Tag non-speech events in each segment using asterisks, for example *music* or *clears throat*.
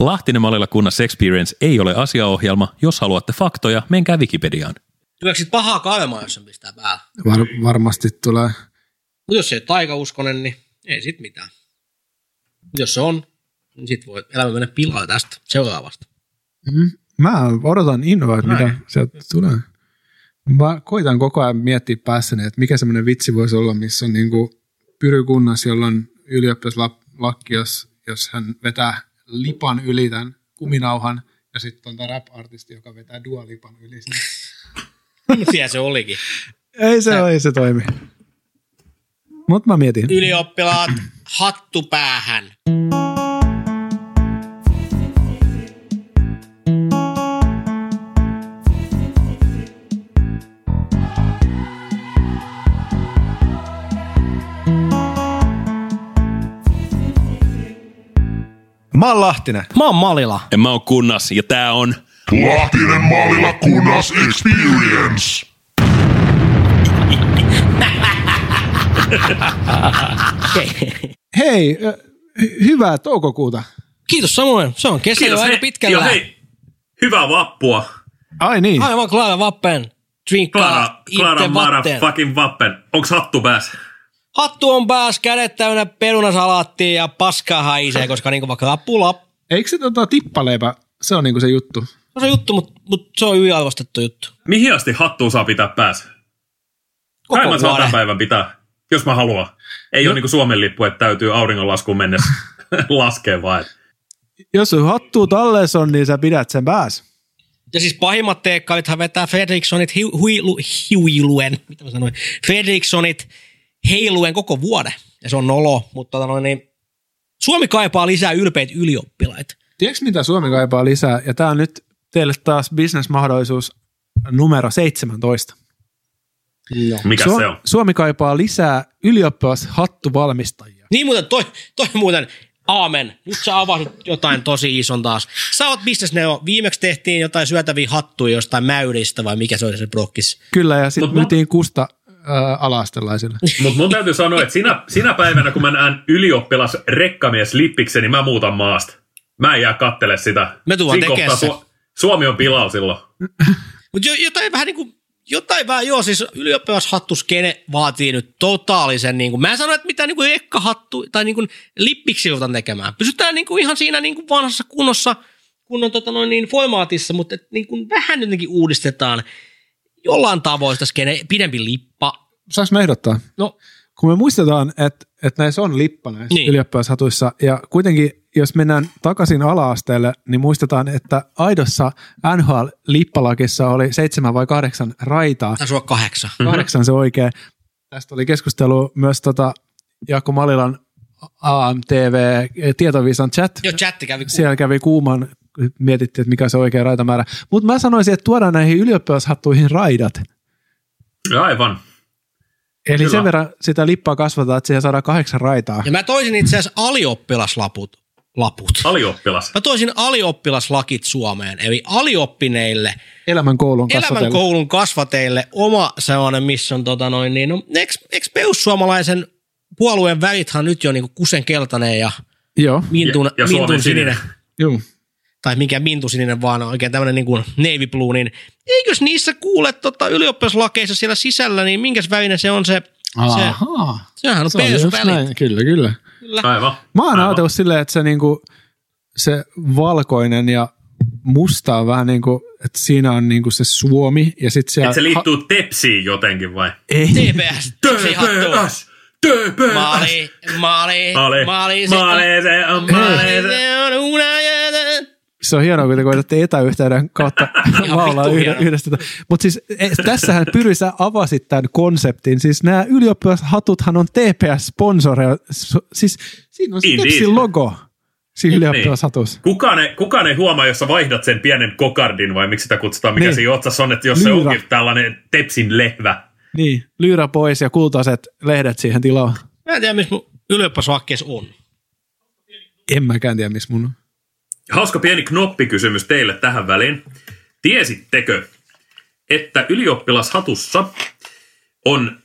Lahtinen Malilla kunnassa Experience ei ole asiaohjelma. Jos haluatte faktoja, menkää Wikipediaan. Tuleeko sit pahaa kaivemaan, jos sen pistää päällä? Var, varmasti tulee. Mutta jos se ei ole taikauskonen, niin ei sit mitään. Jos se on, niin sit voi elämä mennä pilalle tästä seuraavasta. Mm. Mä odotan innoa, että mitä sieltä tulee. Mä koitan koko ajan miettiä päässäni, että mikä semmoinen vitsi voisi olla, missä on niinku pyrykunnassa, jolla on ylioppilaslakki, jos, jos hän vetää lipan yli tämän kuminauhan, ja sitten on tämä rap-artisti, joka vetää dualipan yli sen. Siellä se olikin. Ei se, ei se toimi. Mutta mä mietin. Ylioppilaat, hattu päähän. Mä oon Lahtinen. Mä oon Malila. Ja mä oon kunnas, ja tää on... Lahtinen mallilla kunnas experience. *laughs* Hei, hyvää toukokuuta. Kiitos samoin. Se on kesä jo aika pitkällä. Joo, hei. Hyvää vappua. Ai niin. Aivan Clara Vappen. Clara itse Mara vatten. fucking Vappen. Onks hattu pääs? Hattu on pääs, kädet täynnä perunasalaattia ja paskaa haisee, koska niinku vaikka rapula Eikö se tota, tippaleipä, se on niinku se juttu? on se juttu, mutta mut se on yliarvostettu juttu. Mihin asti hattua saa pitää pääs? Kai Koko mä saan tämän päivän pitää, jos mä haluan. Ei ole niinku Suomen lippu, että täytyy auringonlaskuun mennessä *laughs* laskea vaan. Jos sun hattuu talleessa on, niin sä pidät sen pääs. Ja siis pahimmat teekkarithan vetää Fredrikssonit hu, huilu, huiluen, mitä mä sanoin, Fredrikssonit heiluen koko vuoden. Ja se on nolo, mutta tota noin, niin Suomi kaipaa lisää ylpeitä ylioppilaita. Tiedätkö mitä Suomi kaipaa lisää? Ja tämä on nyt teille taas bisnesmahdollisuus numero 17. No. Mikä Suom- se on? Suomi kaipaa lisää ylioppilashattuvalmistajia. Niin muuten, toi, toi muuten, aamen. Nyt sä avasit jotain tosi ison taas. Sä oot bisnesneo. Viimeksi tehtiin jotain syötäviä hattuja jostain mäyristä vai mikä se oli se brokkis. Kyllä, ja sitten mä- myytiin kusta alastelaisille. *laughs* Mutta mun täytyy sanoa, että sinä, sinä päivänä, kun mä näen ylioppilas rekkamies lippikseni, mä muutan maasta. Mä en jää kattele sitä. Me tullaan Siinä tekemään kohtaa se. Suomi on pilalla silloin. *laughs* Mutta jo, jotain vähän niin kuin, jotain vähän, joo, siis ylioppilashattuskene vaatii nyt totaalisen, niin kuin, mä en sano, että mitään niin kuin ekkahattu tai niin kuin lippiksi joudutaan tekemään. Pysytään niin kuin ihan siinä niin kuin vanhassa kunnossa, kunnon tota noin, niin formaatissa, mutta et, niin kuin vähän jotenkin uudistetaan jollain tavoin sitä skene, pidempi lippa. Saanko mä ehdottaa? No, Kun me muistetaan, että, että näissä on lippa näissä Niin. ylioppilashatuissa, ja kuitenkin jos mennään takaisin ala-asteelle, niin muistetaan, että aidossa NHL-lippalakissa oli seitsemän vai kahdeksan raitaa. taisi olla kahdeksan. Kahdeksan se oikein. Tästä oli keskustelu myös tota Jaakko Malilan AMTV Tietoviisan chat. Joo, chatti kävi kuulemma. Siellä kävi kuuman, mietittiin, että mikä on se oikea raitamäärä. Mutta mä sanoisin, että tuodaan näihin ylioppilashattuihin raidat. Aivan. Eli Kyllä. sen verran sitä lippaa kasvataan, että siihen saadaan kahdeksan raitaa. Ja mä toisin itse asiassa alioppilaslaput. Laput. Alioppilas. Mä toisin alioppilaslakit Suomeen, eli alioppineille – Elämän koulun Elämän kasvatella. koulun kasvateille oma sellainen, missä on tota noin, niin, no, eikö, eikö perussuomalaisen puolueen värithan nyt jo niinku kusen keltainen ja Joo, mintun, Ja- ja mintun sininen, sininen. joo. Tai mikä mintun sininen vaan oikein tämmöinen niin kuin navy blue, niin eikös niissä kuule tota, ylioppilaslakeissa siellä sisällä, niin minkäs värinen se on se, se Ahaa. sehän on Se on näin. Kyllä, kyllä. Aivan. Mä oon ajatellut silleen, että se, niinku, se valkoinen ja musta on vähän niin kuin, että siinä on niinku se Suomi ja sitten siellä... Et se liittyy tepsiin jotenkin vai? ei, TPS. TPS! TPS! Maali, maali, Maali, maali, se maali, se on maali, maali, se- se on unajätä. Se on hienoa, kun te koetatte etäyhteyden kautta *laughs* laulaa yhdestä. Mutta siis e, tässähän Pyry, sä avasit tämän konseptin. Siis nämä ylioppilashatuthan on TPS-sponsoreja. So- Siis siinä on se Indeed. Tepsin logo siinä Niin. ylioppilashatussa. Kukaan ei, kukaan ei huomaa, jos sä vaihdat sen pienen kokardin, vai miksi sitä kutsutaan, mikä Niin. siinä otsassa on, että jos se Lyra. onkin tällainen tepsin lehvä. Niin, lyyrä pois ja kultaiset lehdet siihen tilaan. Mä en tiedä, missä mun on. En mäkään tiedä, missä mun on. Hauska pieni knoppikysymys teille tähän väliin. Tiesittekö, että ylioppilashatussa on,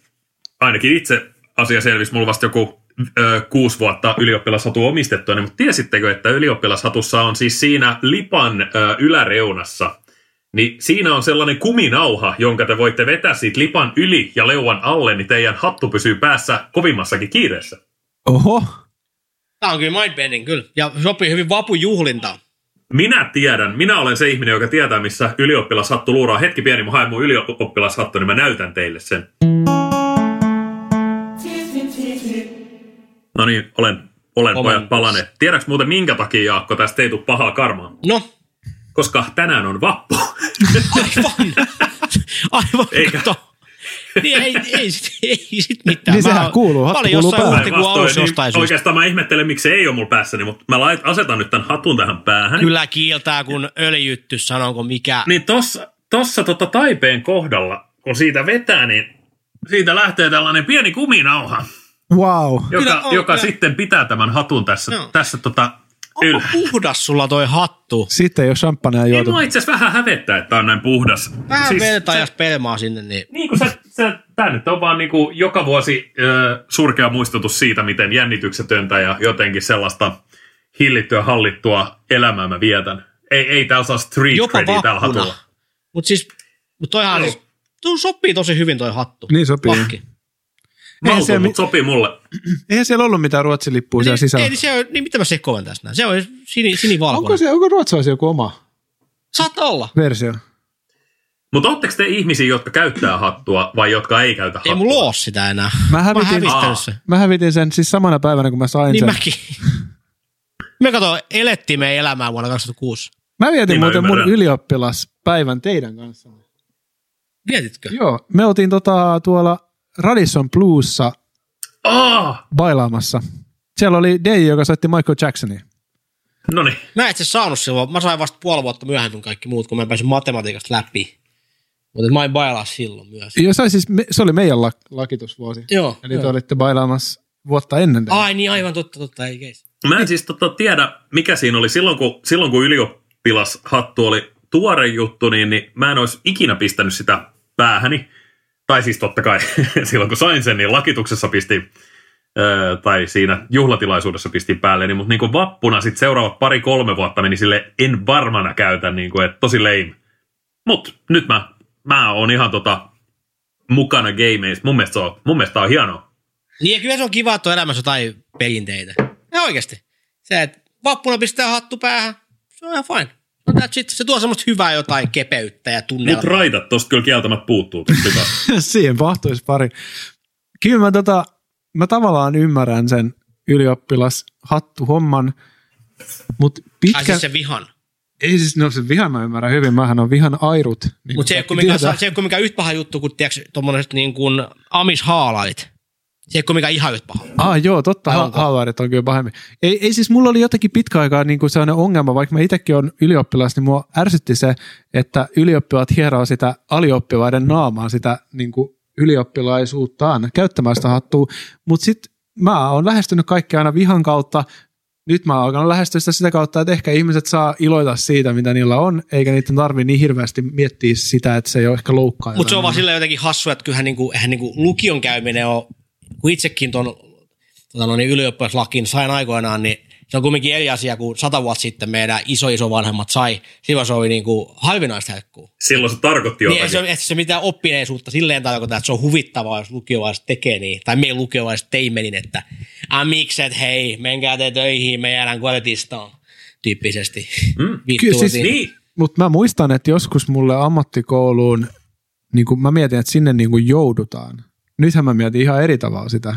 ainakin itse asia selvisi mulla vasta joku ö, kuusi vuotta ylioppilashatu omistettua, mutta tiesittekö, että ylioppilashatussa on siis siinä lipan ö, yläreunassa, niin siinä on sellainen kuminauha, jonka te voitte vetää siitä lipan yli ja leuan alle, niin teidän hattu pysyy päässä kovimmassakin kiireessä. Oho. Tämä on kyllä mindbending, kyllä. Ja sopii hyvin vapujuhlintaan. Minä tiedän, minä olen se ihminen, joka tietää, missä ylioppilashattu luuraa. Hetki pieni, mä haen mun ylioppilashattu, niin mä näytän teille sen. No niin, olen, olen Olen pojat palaneet. Tiedätkö muuten minkä takia, Jaakko, tästä ei tule pahaa karmaa? No, Koska tänään on vappu. aivan. *laughs* aivan. Eikä. Kato. Niin ei, ei, sit, ei sit mitään. Niin Mä sehän kuuluu, Mä hattu olin kuuluu jossain päähän. huhtikuun alussa niin jostain syystä. oikeastaan mä ihmettelen, miksi se ei ole mulla päässäni, mutta mä lait, asetan nyt tämän hatun tähän päähän. Kyllä kiiltää, kun öljytty, sanonko mikä. Niin tossa, tossa tota taipeen kohdalla, kun siitä vetää, niin siitä lähtee tällainen pieni kuminauha, Wow. joka, Kyllä on, joka kyllä. sitten pitää tämän hatun tässä, Joo. tässä tota Onko yllä. puhdas sulla toi hattu? Sitten ei ole champagnea Ei juotu. mua itse asiassa vähän hävettää, että on näin puhdas. Vähän siis se- ja spelmaa sinne, niin Niin kuin se, se, tämä nyt on vaan niin kuin joka vuosi ö, surkea muistutus siitä, miten jännityksetöntä ja jotenkin sellaista hillittyä, hallittua elämää mä vietän. Ei, ei täällä saa street jopa credia täällä hatulla. Mutta siis, mut toihan Joo. siis, tuo sopii tosi hyvin toi hattu. Niin sopii. Eihän Maltu, se mi- mutta sopii mulle. *clears throat* Eihän siellä ollut mitään ruotsilippuja siellä Niin, sisällä. ei, niin, se on, niin mitä mä sekoan tästä näin? Se on sini, sinivalkoinen. Onko, se, onko ruotsalaisia joku oma Saattaa olla. versio? Mutta ootteko te ihmisiä, jotka käyttää hattua vai jotka ei käytä hattua? Ei mulla oo sitä enää. Mä Mä hävitin, Aa. sen. mä hävitin sen siis samana päivänä, kun mä sain Niin sen. mäkin. *laughs* Me kato, elettiin meidän elämää vuonna 2006. Mä vietin Niin mä muuten mun ymmärrän. ylioppilaspäivän teidän kanssa. Vietitkö? Joo, me oltiin tota, tuolla Radisson Bluessa Ah! bailaamassa. Siellä oli DJ, joka soitti Michael Jacksonia. No niin. Mä en itse asiassa saanut silloin. Mä sain vasta puoli vuotta myöhemmin kuin kaikki muut, kun mä pääsin matematiikasta läpi. Mutta mä en bailaa silloin myös. Ja se, oli siis, me, se oli meidän lak, lakitusvuosi. Joo. Eli joo. te olitte bailaamassa vuotta ennen. teitä. Ai niin, aivan totta, totta, ei keis. Mä en siis tota tiedä, mikä siinä oli. Silloin kun, silloin kun ylioppilashattu oli tuore juttu, niin, niin mä en olisi ikinä pistänyt sitä päähäni. Tai siis totta kai *laughs* silloin kun sain sen, niin lakituksessa pistin, öö, tai siinä juhlatilaisuudessa pistin päälle, niin, mutta niin kuin vappuna sitten seuraavat pari-kolme vuotta meni sille en varmana käytä, niin kuin, että tosi lame. Mutta nyt mä, mä oon ihan tota, mukana gameissa. Mun mielestä, se on, mun mielestä on hienoa. Niin ja kyllä se on kiva, että on elämässä jotain perinteitä. Ja oikeasti. Se, että vappuna pistää hattu päähän, se on ihan fine. No that's it. Se tuo semmoista hyvää jotain kepeyttä ja Nyt tunnelmaa. raitat tosta kyllä kieltämät puuttuu. *laughs* Siihen mahtuisi pari. Kyllä mä, tota, mä tavallaan ymmärrän sen ylioppilashattu-homman, mutta Ai pitkä... siis se vihan. Ei siis, no se vihan mä ymmärrän hyvin, mähän on vihan airut. Niin Mutta se, ei se ei ole mikään yhtä paha juttu kuin tiiäks, tommoset niin kuin amish-haalait. Se ei ole mikään ihan yhtä paha. Ah, joo, totta, ha- onko? haavairit on kyllä pahemmin. Ei, ei siis, mulla oli jotenkin pitkä aikaa niin kuin sellainen ongelma, vaikka mä itsekin olen ylioppilas, niin mua ärsytti se, että ylioppilaat hieroo sitä alioppilaiden naamaa, sitä niin kuin ylioppilaisuuttaan käyttämään sitä hattua. Mutta sitten mä oon lähestynyt kaikkea aina vihan kautta, nyt mä oon alkanut lähestyä sitä sitä kautta, että ehkä ihmiset saa iloita siitä, mitä niillä on, eikä niiden tarvi niin hirveästi miettiä sitä, että se ei ole ehkä loukkaa. Mutta se on vaan jotain. silleen jotenkin hassu, että kyllähän niinku, eihän niinku lukion käyminen on, kun itsekin tuon tota no niin, ylioppilaslakin sain aikoinaan, niin se on kuitenkin eri asia kuin sata vuotta sitten meidän iso-isovanhemmat sai. Silloin se oli niinku harvinaista herkkuu. Silloin se tarkoitti Niin jotakin. ei se, ei se mitään oppineisuutta silleen tarkoita, että se on huvittavaa, jos lukiolaiset tekee niin. Tai me lukiolaiset teimme niin, että amikset, hei, menkää te töihin, me jäädään kortistoon. Tyyppisesti. Mm. Kyllä siis- Niin, Mutta mä muistan, että joskus mulle ammattikouluun, niin kun mä mietin, että sinne niin kuin joudutaan. Nythän mä mietin ihan eri tavalla sitä.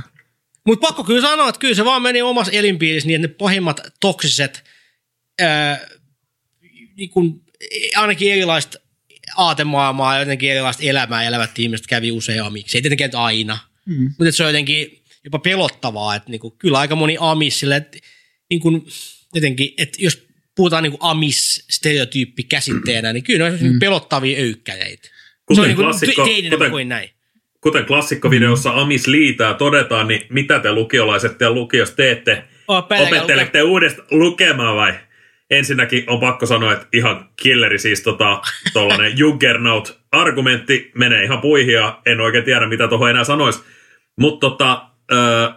Mutta pakko kyllä sanoa, että kyllä se vaan meni omassa elinpiirissä niin, että ne pahimmat toksiset, ää, niin kun, ainakin erilaista aatemaailmaa ja jotenkin erilaista elämää elävät ihmiset kävi useammiksi. Ei tietenkään aina, mm. mutta se on jotenkin jopa pelottavaa, että niin kun, kyllä aika moni amis sille, että niin kun, jotenkin, että jos puhutaan niin amis-stereotyyppi käsitteenä, niin kyllä ne on mm. pelottavia öykkäreitä. Kuten se on niin klassikko- kuin kuten- kuin näin. kuten klassikkovideossa Amis liitää todetaan, niin mitä te lukiolaiset ja lukios teette? Opettelette uudesta lukemaan vai? Ensinnäkin on pakko sanoa, että ihan killeri siis tota, tollanen *laughs* Juggernaut-argumentti menee ihan puihin ja en oikein tiedä, mitä tuohon enää sanoisi. Mutta tota, ö,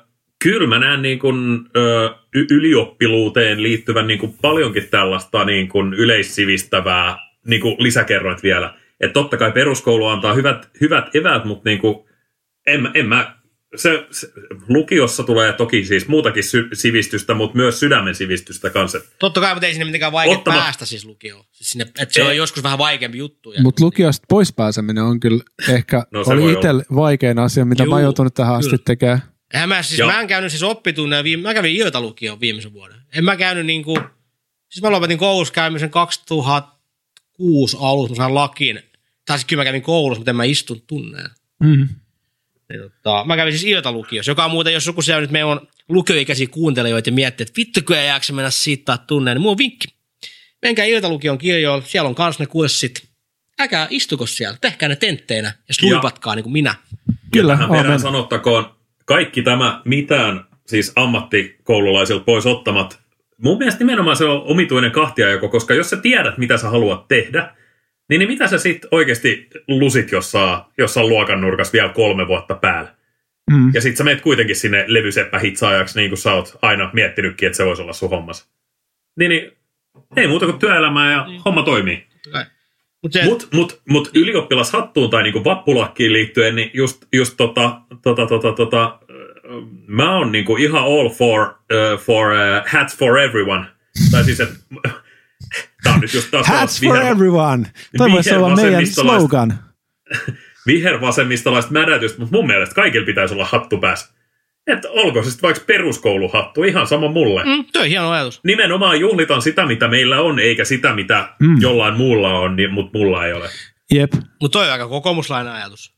kyllä mä näen niin kuin, ö, y- ylioppiluuteen liittyvän niin kuin paljonkin tällaista niin kuin yleissivistävää niin kuin lisäkerroit vielä. Että totta kai peruskoulu antaa hyvät, hyvät eväät, mutta niin kuin, en, mä- en mä, se, se, lukiossa tulee toki siis muutakin sy- sivistystä, mutta myös sydämen sivistystä kanssa. Totta kai, mutta ei sinne mitenkään vaikea Ottama- päästä siis lukioon. Siis sinne, että se Ei. on joskus vähän vaikeampi juttu. Ja- Mutta lukiosta pois pääseminen on kyllä ehkä, No oli itselle vaikein asia, mitä mä Juu, oon joutunut tähän asti kyllä. tekemään. Eihän mä, siis, Joo. mä en käynyt siis oppitunneja, viime, mä kävin Iota lukioon viimeisen vuoden. En mä käynyt niinku, siis mä lopetin koulussa käymisen 2006 alussa, mä sain lakiin. Tai siis kyllä mä kävin koulussa, mutta en mä istun tunneen. Mm. Niin, tota, mä kävin siis Iota lukiossa, joka on muuten, jos joku siellä nyt meillä on lukioikäisiä kuuntelijoita ja miettii, että vittu kun ei jaksa mennä siitä tunneen, niin mulla on vinkki. Menkää Iota lukion kirjoilla, siellä on kans ne kurssit. Älkää istuko siellä, tehkää ne tentteinä ja Ja- sluipatkaa niin kuin minä. Kyllä, ja amen. sanottakoon, kaikki tämä mitään siis ammattikoululaisilta pois ottamat, mun mielestä nimenomaan se on omituinen kahtiajako, koska jos sä tiedät, mitä sä haluat tehdä, niin, niin mitä sä sitten oikeasti lusit jossain, jossain luokan nurkassa vielä kolme vuotta päällä. Mm. Ja sit sä menet kuitenkin sinne levyseppähitsaajaksi, niin kuin sä oot aina miettinytkin, että se voisi olla sun hommas. Niin, niin ei muuta kuin työelämää ja homma toimii. Mut se, Mut, mut, mut ylioppilashattuun tai niinku vappulakkiin liittyen, niin just, just tota, tota, tota, tota, ö, mä oon niinku ihan all for, uh, for uh, hats for everyone. Tai siis, että *laughs* tää on nyt just taas Hats taas for viher- everyone! Toi voisi olla meidän *laughs* vihervasemmistolaiset- slogan. vihervasemmistolaista mädätystä, mutta mun mielestä kaikilla pitäisi olla hattu päässä. Että olko se sitten vaikka peruskouluhattu, ihan sama mulle. mm, toi on hieno ajatus. Nimenomaan juhlitan sitä, mitä meillä on, eikä sitä, mitä Mm. jollain muulla on, niin, mutta mulla ei ole. Jep. Mutta toi on aika kokoomuslainen ajatus.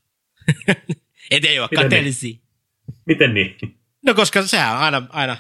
*laughs* Et ei ole Miten kateellisia. Miten niin? No koska sehän on aina, aina.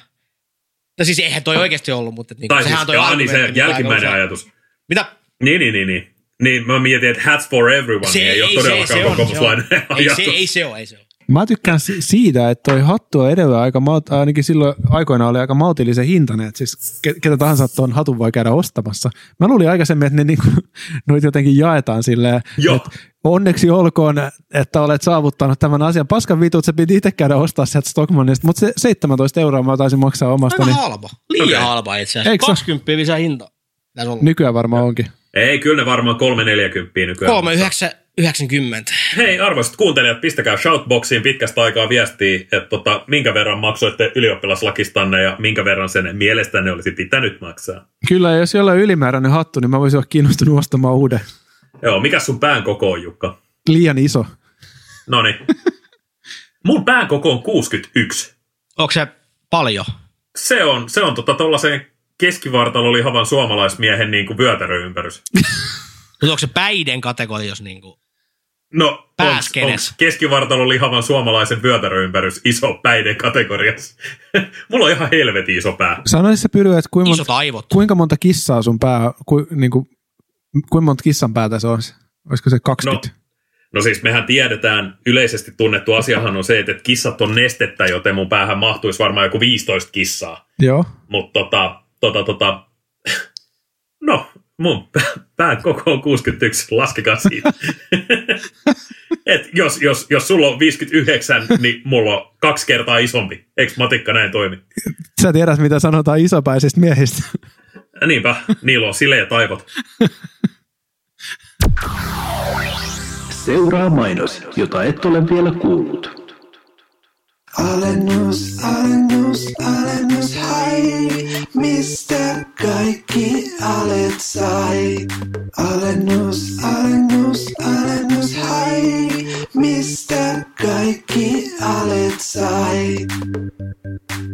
No siis eihän toi oikeasti ollut, mutta niinku, Tai sehän siis, on toi jaa, niin se jälkimmäinen ajatus. Mitä? Niin, niin, niin, niin. Niin, mä mietin, että hats for everyone se, niin ei, ole todellakaan on, kokoomuslainen se on. Ei ajatus. se, ei se ole, ei se ole. Mä tykkään si- siitä, että toi hattu on edelleen aika, maut- ainakin silloin aikoina oli aika maltillisen hintainen, että siis ke- ketä tahansa tuon hatun voi käydä ostamassa. Mä luulin aikaisemmin, että ne niinku, *laughs* noit jotenkin jaetaan silleen, Joo. että onneksi olkoon, että olet saavuttanut tämän asian. Paskan vitut, se piti itse käydä ostaa sieltä Stockmannista, mutta se 17 euroa mä taisin maksaa omasta, Aika niin halpa. Liian Okei. halpa itse asiassa. Eikö se? 20 lisää hinta. Nykyään varmaan onkin. Ei, kyllä ne varmaan 340 nykyään. 3,90. Hei, arvoisat kuuntelijat, pistäkää shoutboxiin pitkästä aikaa viestiä, että tota, minkä verran maksoitte ylioppilaslakistanne ja minkä verran sen mielestänne olisi pitänyt maksaa. Kyllä, jos jollain ylimääräinen hattu, niin mä voisin olla kiinnostunut ostamaan uuden. Joo, mikä sun pään koko on, Jukka? Liian iso. Noniin. Mun pään koko on 61. Onko se paljon? Se on, se on tota tollasen keskivartalolihavan suomalaismiehen niin kuin vyötäröympärys. Mutta onko se päiden kategoria, jos niinku... No, Pääskenes. onks keskivartalolihavan suomalaisen vyötäröympärys iso päiden kategoriassa? *laughs* Mulla on ihan helvetin iso pää. Sanoisin se Pyry, että kuinka monta, kuinka monta kissaa sun pää, ku, niin kuin, kuinka monta kissan päätä se olisi? Olisiko se 20? No, no siis mehän tiedetään, yleisesti tunnettu asiahan on se, että kissat on nestettä, joten mun päähän mahtuisi varmaan joku 15 kissaa. Joo. Mutta tota, tota, tota, *laughs* no, mun *laughs* pään koko on 61, laskekaa siitä. *laughs* Et jos, jos, jos sulla on 59, niin mulla on kaksi kertaa isompi. Eikö matikka näin toimi? Sä tiedät, mitä sanotaan isopäisistä miehistä. Niinpä, niillä on sileät aivot. Seuraa mainos, jota et ole vielä kuullut. Alennus, alennus, alennus, hai, mistä kaikki sai. Alennus, alennus, alennus, hai, mistä kaikki alet sai.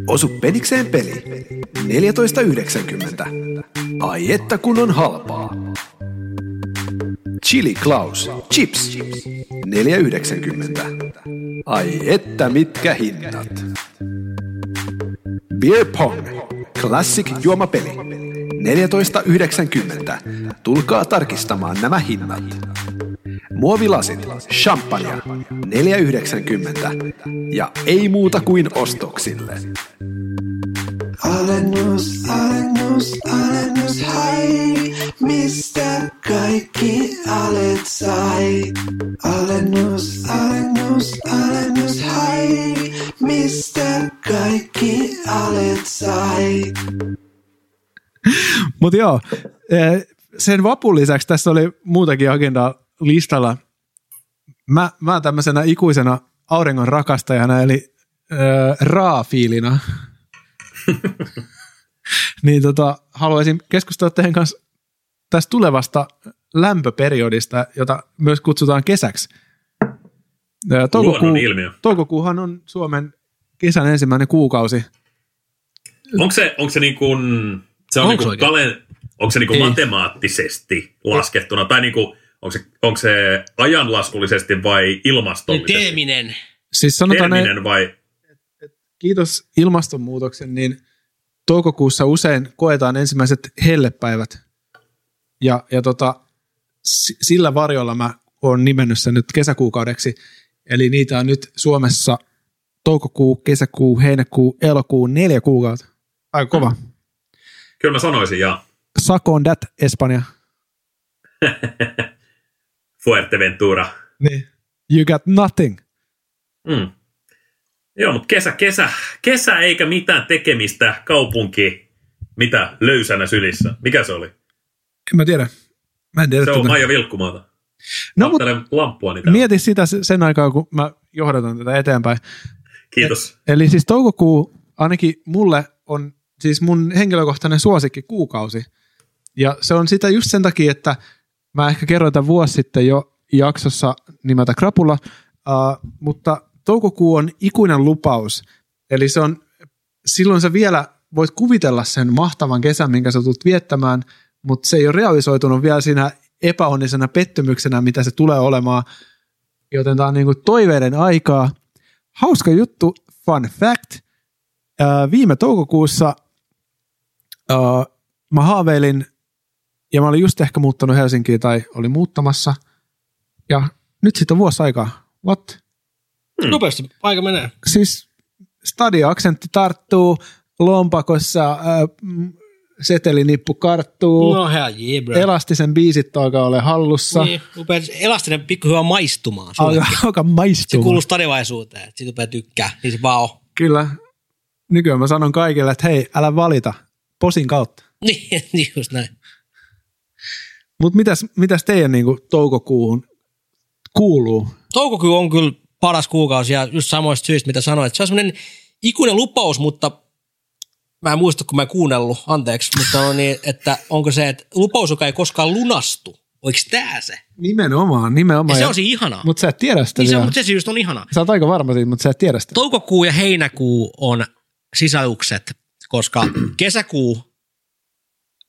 Osu penikseen peli. 14,90. Ai että kun on halpaa. Chili Klaus. Chips. 4,90. Ai että mitkä hinnat. Beer Pong. Classic juomapeli. 14,90. Tulkaa tarkistamaan nämä hinnat. Muovilasit, champagne, 4,90 ja ei muuta kuin ostoksille. Alennus, alennus, alennus, hai, mistä kaikki alet sai. Alennus, alennus, alennus, hai, mistä kaikki *laughs* Mutta joo, eh, sen vapun lisäksi tässä oli muutakin agendaa listalla. Mä, mä tämmöisenä ikuisena auringon rakastajana, eli äh, raafiilina, *laughs* niin tota, haluaisin keskustella teidän kanssa tästä tulevasta lämpöperiodista, jota myös kutsutaan kesäksi. Luonnon ilmiö. toukokuuhan on Suomen kesän ensimmäinen kuukausi. Onko se, onko se niin kuin, se on Onko niin kuin oikein? kalen, onko se niin kuin Ei. matemaattisesti laskettuna, tai niin kuin, onko, se, onko se ajanlaskullisesti vai ilmastollisesti? Teeminen. Siis sanotaan, näin, Terminen vai, kiitos ilmastonmuutoksen, niin toukokuussa usein koetaan ensimmäiset hellepäivät. Ja, ja tota, si- sillä varjolla mä oon nimennyt sen nyt kesäkuukaudeksi. Eli niitä on nyt Suomessa toukokuu, kesäkuu, heinäkuu, elokuu, neljä kuukautta. Aika kova. Kyllä mä sanoisin, ja on that, Espanja. *laughs* Fuerteventura. Niin. You got nothing. Mm. Joo, mutta kesä, kesä, kesä eikä mitään tekemistä, kaupunki, mitä löysänä sylissä. Mikä se oli? En mä tiedä. Mä en tiedä. Se on tätä. Maija Vilkkumaata. no, mutta Katselen lamppua niitä. mieti sitä se- sen aikaa, kun mä johdatan tätä eteenpäin. Kiitos. Eli siis toukokuu ainakin mulle on siis mun henkilökohtainen suosikki kuukausi. Ja se on sitä just sen takia, että mä ehkä kerroin tämän vuosi sitten jo jaksossa nimeltä Krapula, uh, mutta toukokuu on ikuinen lupaus. Eli se on, silloin sä vielä voit kuvitella sen mahtavan kesän, minkä sä tulet viettämään, mutta se ei ole realisoitunut vielä siinä epäonnisena pettymyksenä, mitä se tulee olemaan. Joten tämä on niin kuin toiveiden aikaa. Hauska juttu, fun fact. Viime toukokuussa ää, mä haaveilin, ja mä olin just ehkä muuttanut Helsinkiin tai olin muuttamassa. Ja nyt sitten on vuosi aikaa. What? Hmm. Nopeasti, aika menee. Siis stadio-aksentti tarttuu, lompakossa mm, setelinippu karttuu, No hell yeah, bro. elastisen biisit alkaa olla hallussa. Niin, rupeaa elastinen pikkuhyvä maistumaan. Alkaa, alkaa Se maistumaan. kuuluu stadivaisuuteen, että siitä rupeaa tykkää. Niin se vaan on. Kyllä. Nykyään mä sanon kaikille, että hei, älä valita. Posin kautta. *laughs* Niin, niin just näin. Mutta mitäs, mitäs teidän niinku toukokuuhun kuuluu? Toukokuu on kyllä paras kuukausi ja just samoista syistä, mitä sanoit. Se on semmoinen ikuinen lupaus, mutta mä en muista, kun mä en kuunnellut, anteeksi, mutta on niin, että onko se, että lupaus, joka ei koskaan lunastu. Oliko tää se? Nimenomaan, Ja nimenomaan. se on siinä ihanaa. Mutta sä et tiedä sitä niin se, mutta se just on ihanaa. Sä oot aika varma siitä, mutta sä et tiedä sitä. Toukokuu ja heinäkuu on sisälukset, koska kesäkuu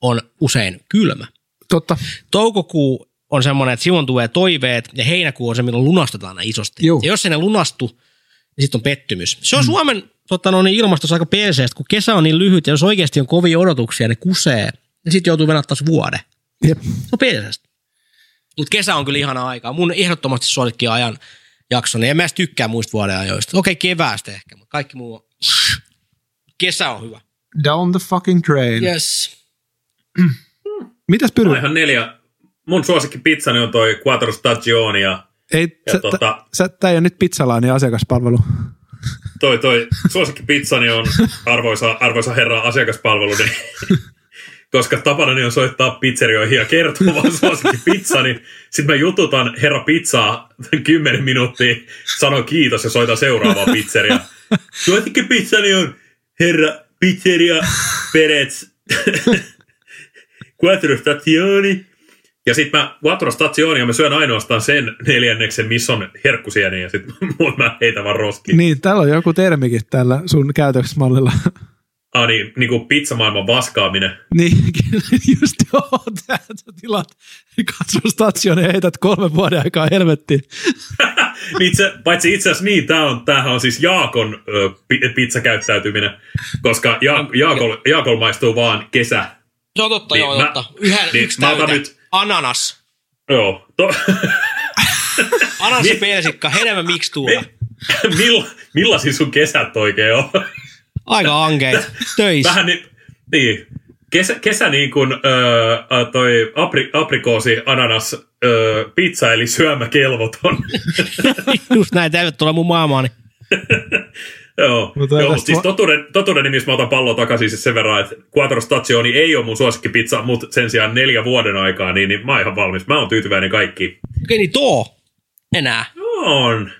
on usein kylmä. Totta. Toukokuu on semmoinen, että silloin tulee toiveet ja heinäkuu on se, milloin lunastetaan ne isosti. Juu. Ja jos ei ne lunastu, niin sitten on pettymys. Se on Suomen tota, no, niin ilmastossa aika perseestä, kun kesä on niin lyhyt ja jos oikeasti on kovia odotuksia, ne kusee. Ja sitten joutuu venää taas vuode. Jep. Se on perseestä. Mutta kesä on kyllä ihana aikaa. Mun ehdottomasti suosikki ajan jaksoni. En mä edes tykkää muista vuoden ajoista. Okei, keväästä ehkä, mutta kaikki muu on... Kesä on hyvä. Down the fucking train. Yes. *clears throat* Mitäs Mä Pyry? ihan neljä. Mun suosikki pizzani on toi Quattro Stagioni ja Ei, Ja sä, tota- sä, tää ei ole nyt pizzalaani asiakaspalvelu. toi, toi suosikki pizzani on arvoisa, arvoisa herra asiakaspalvelu, niin, *laughs* koska tapanani on soittaa pizzerioihin ja kertoa vaan suosikki pizzani. Sitten mä jututan herra pizzaa 10 minuuttia, sanon kiitos ja soitan seuraavaa pizzeria. *laughs* Suosikki pizzani on herra pizzeria Perez *laughs* Quattro Stagioni. Ja sitten mä Quattro Stagionia mä syön ainoastaan sen neljänneksen, missä on herkkusieni ja sitten *laughs* mä heitän vaan roskiin. Niin, täällä on joku termikin tällä sun käytöksmallilla. *laughs* Ah niin, niin kuin pizzamaailman vaskaaminen. niin, *laughs* just joo, tää sä tilat katso stationia ja heität kolmen vuoden aikaa helvettiin. *laughs* Itse, paitsi itse asiassa niin, tämä on, tämähän on siis Jaakon ö, pi- pizzakäyttäytyminen, koska ja, Jaakol, Jaakol maistuu vaan kesä. Se on totta, Niin, joo, mä- totta. Yhden, niin, yksi mä täytä. nyt- Ananas. Joo. To, Ananas ja Niin. persikka, hedelmä mikstuura. *laughs* Mill, millaisia sun kesät oikein on? Aika ankeet. Töissä. Vähän niin, niin kesä, kesä niin kuin ö, toi apri, aprikoosi, ananas, ö, pizza eli syömäkelvoton. *laughs* Just näin, tervetuloa mun maailmaani. *laughs* Joo, Mutta Joo tästä mutta siis va- totuuden, totuuden nimissä mä otan pallon takaisin siis sen verran, että Quattro Stazioni ei ole mun suosikkipizza, mutta sen sijaan neljä vuoden aikaa, niin, niin mä oon ihan valmis. Mä oon tyytyväinen kaikki. Okei, niin tuo enää. On.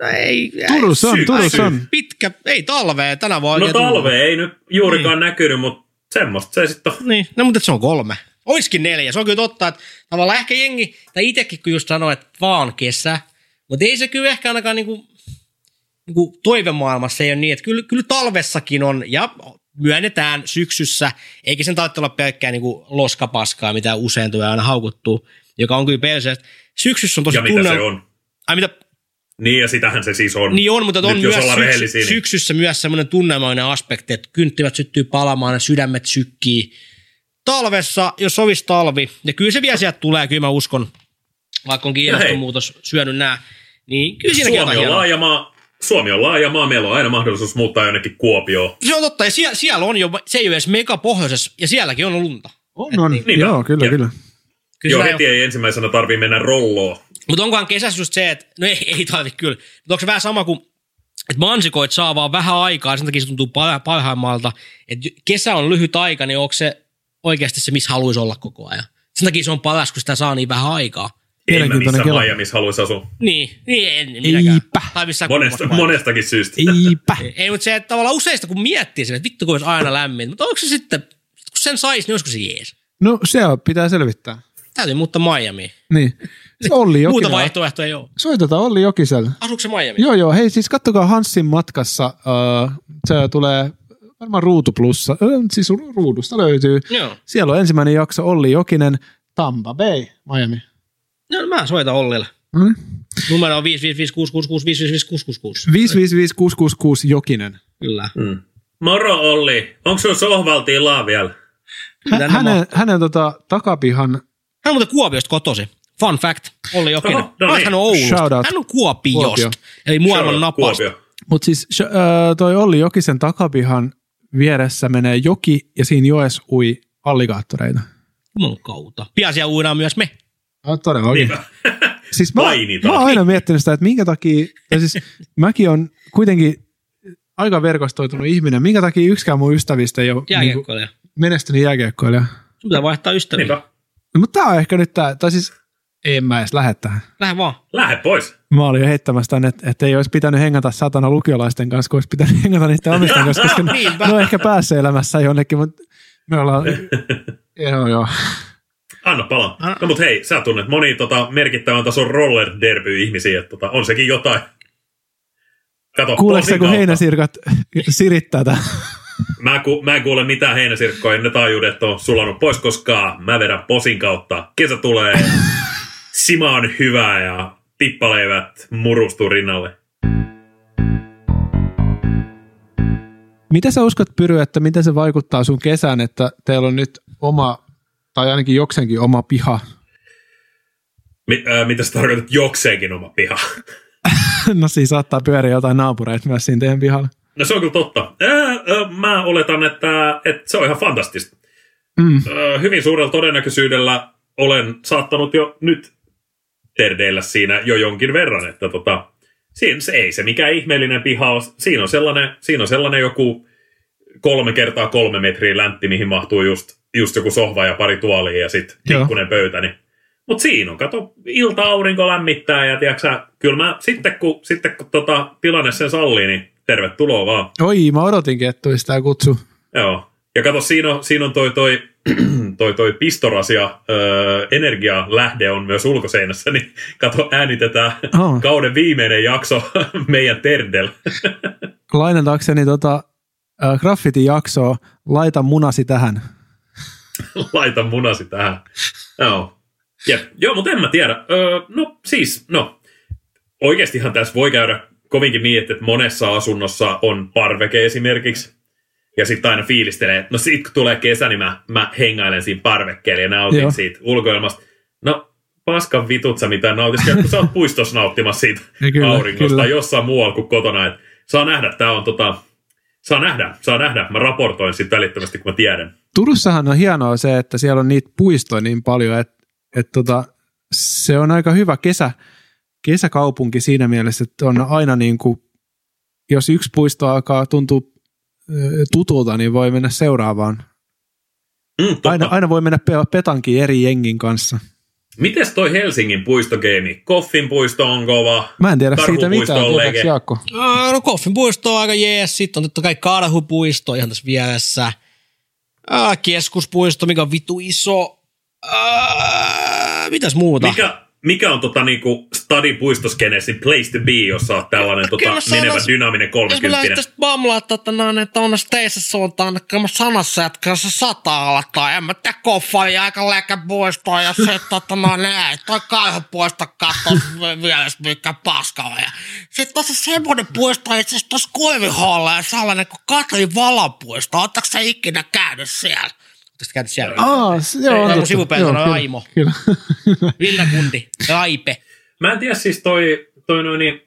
No ei, Turussa on, syy- Turussa syy. on. pitkä, ei talvea tänä vuonna. No talve ei nyt juurikaan näkynyt, mutta semmoista se sitten on. Niin, no mutta se on kolme. Oiskin neljä. Se on kyllä totta, että tavallaan ehkä jengi, tai itsekin kun just sanoo, että vaan kesä, mutta ei se kyllä ehkä ainakaan niinku, niinku toivemaailmassa ei ole niin, että kyllä, kyllä talvessakin on, ja myönnetään syksyssä, eikä sen tarvitse olla pelkkää niinku loskapaskaa, mitä usein tulee aina haukuttuu, joka on kyllä pelse. Syksyssä on tosi Ja mitä se on. Ai mitä, Niin ja sitähän se siis on. niin on, mutta on Nyt myös syksy, rehellisiä, niin syksyssä myös semmoinen tunnelmainen aspekti, että kynttilät syttyy palamaan ja sydämet sykkii. Talvessa, jos olisi talvi, ja kyllä se vielä sieltä tulee, kyllä mä uskon, vaikka onkin ilmastonmuutos syönyt nämä, niin kyllä siinäkin Suomi on laaja maa. Suomi on laaja maa, meillä on aina mahdollisuus muuttaa jonnekin Kuopioon. Se on totta, ja siellä, siellä on jo, se ei ole edes mega pohjoisessa, ja sielläkin on lunta. On, on. Niin Joo, kyllä, ja- kyllä. Kyllä Joo, heti ei ensimmäisenä tarvii mennä rolloon. Mutta onkohan kesässä just se, että no ei, ei tarvi kyllä, mutta onko se vähän sama kuin, että mansikoit saa vaan vähän aikaa, sen takia se tuntuu par- parhaimmalta, että kesä on lyhyt aika, niin onko se oikeasti se, missä haluaisi olla koko ajan. Sen takia se on paras, kun sitä saa niin vähän aikaa. En mä missään kela. Miamiissa haluaisi asua. Niin, niin en, minäkään. Eipä. Tai missään Monesta, monestakin syystä. Eipä. Ei, mutta se, että tavallaan useista kun miettii sen, että vittu kun olisi aina lämmin, mutta onko se sitten, kun sen saisi, niin olisiko se jees? No se pitää selvittää. Täytyy muuttaa Miamiin. Niin. Se Olli Muuta Jokinen. vaihtoehtoja ei ole. Soitetaan Olli Jokiselle. Asuuko se Miami? Joo, joo. Hei, siis kattokaa Hanssin matkassa. Uh, se tulee varmaan Ruutu Plussa. Siis ru- ruudusta löytyy. Joo. Siellä on ensimmäinen jakso Olli Jokinen, Tampa Bay, Miami. No, mä soitan Ollille. Niin. Numero on 555 555666 Jokinen. Kyllä. Mm. Moro Olli, onko sun sohval tilaa vielä? Hä- hänen, hänen tota, takapihan, Hän on muuten Kuopiosta kotosi. Fun fact, Olli Jokinen. Oho, no niin. Hän on Oulusta. Shout out. Hän on Kuopiosta. Kuopio. Eli maailman out napasta. Mutta siis sh- äh, toi Olli Jokisen takapihan vieressä menee joki ja siinä joes ui alligaattoreita. Jumalan kautta. Pian siellä uidaan myös me. No, todellakin. *laughs* Siis mä, Mainitaan. mä oon aina miettinyt sitä, että minkä takia, tai siis mäkin on kuitenkin aika verkostoitunut ihminen, minkä takia yksikään mun ystävistä ei ole niin Jääkiekkoilija. menestynyt jääkiekkoilija. Sun pitää vaihtaa ystäviä. Niinpä. No, mutta tää on ehkä nyt tää, tai siis en mä edes lähde tähän. Lähde vaan. Lähde pois. Mä olin jo heittämässä tänne, että, että ei olisi pitänyt hengata satana lukiolaisten kanssa, kun olisi pitänyt hengata niiden omisten kanssa, koska ne, ne on ehkä päässyt elämässä jonnekin, mutta me ollaan, *laughs* joo joo. Anna palaa. Anna- No mut hei, sä tunnet moni tota, merkittävän tason roller derby ihmisiä, että tota, on sekin jotain. Kato, Kuuleeko kun kautta. heinäsirkat sirittää tämän? Mä, ku, mä en kuule mitään heinäsirkkoja, ne taajuudet on sulanut pois, koska mä vedän posin kautta. Kesä tulee, sima on hyvää ja tippaleivät murustuu rinnalle. Mitä sä uskot, Pyry, että miten se vaikuttaa sun kesään, että teillä on nyt oma, tai ainakin jokseenkin oma piha? Mi, äh, mitä sä tarkoitat jokseenkin oma piha? *laughs* no siis saattaa pyöriä jotain naapureita myös siinä teidän pihalla. No se on kyllä totta. Ää, ää, mä oletan, että, että se on ihan fantastista. Mm. Ää, hyvin suurella todennäköisyydellä olen saattanut jo nyt terdeillä siinä jo jonkin verran, että tota, siinä se ei se mikään ihmeellinen piha ole. Siinä on sellainen, siinä on sellainen joku kolme kertaa kolme metriä läntti, mihin mahtuu just, just joku sohva ja pari tuolia ja sitten Joo. pikkunen pöytä. Niin. Mutta siinä on, kato, ilta-aurinko lämmittää ja tiiäksä, kyllä mä sitten kun, sitten kun tota, tilanne sen sallii, niin tervetuloa vaan. Oi, mä odotinkin, että tulisi tää kutsu. Joo. Ja kato, siinä on, siinä on toi, toi, *clears throat* toi, toi pistorasia öö, energialähde on myös ulkoseinässä, *laughs* niin kato, äänitetään Oh. kauden viimeinen jakso *laughs* meidän Terdel. *laughs* Lainatakseni tota, äh, graffiti-jaksoa, laita munasi tähän. Laita munasi tähän. Joo. Jep. Joo, mutta en mä tiedä. Öö, no siis, no. Oikeastihan tässä voi käydä kovinkin niin, että monessa asunnossa on parveke esimerkiksi. Ja sitten aina fiilistelee, että no sit kun tulee kesä, niin mä, mä hengailen siinä parvekkeella ja nautin Joo. siitä ulkoilmasta. No, paskan vitut sä mitä nautiskelet, kun sä oot puistossa nauttimassa siitä *laughs* Ja kyllä, auringosta kyllä. tai jossain muualla kuin kotona. Et saa nähdä, tää on tota, saa nähdä, saa nähdä. Mä raportoin sitten välittömästi, kun mä tiedän. Turussahan on hienoa se, että siellä on niitä puistoja niin paljon, että, että tota, se on aika hyvä kesä, kesäkaupunki siinä mielessä, että on aina niin kuin jos yksi puisto alkaa tuntua tutulta, niin voi mennä seuraavaan. Mm, totta. Aina, aina voi mennä petankin eri jengin kanssa. Mites toi Helsingin puistogeimi? Koffin puisto on kova. Mä en tiedä siitä mitään, lege. Jaakko? Aa, No Koffin puisto on aika jees, sitten on totta kai Karhupuisto ihan tässä vieressä. Aa, keskuspuisto, mikä on vitu iso. Aa, mitäs muuta? Mikä, mikä on tota niinku stadipuistoskenesin place to be, jos sä oot tällainen tota, Kyllä mä menevä dynaaminen Jos me 30 lähdettäisiin bamlaa, että, noin, että on teissä suuntaan, että mä sanassa, että se sataa alkaa. En mä tiedä, koffa ja aika läkä puistoa ja se, että noin, ei, toi kauhean puisto katso vielä, mikä paskaa. Ja sitten tuossa semmoinen puisto itse asiassa tuossa Koiviholla ja sellainen kuin Katri Valapuisto. Ootteko sä ikinä käynyt siellä? Ootteko käynyt siellä? Aa, s- joo, on totta. sivupäin Joo, kyllä, Aimo. Kyllä. *laughs* Villakundi, Raipe. Mä en tiedä siis toi, toi noin niin,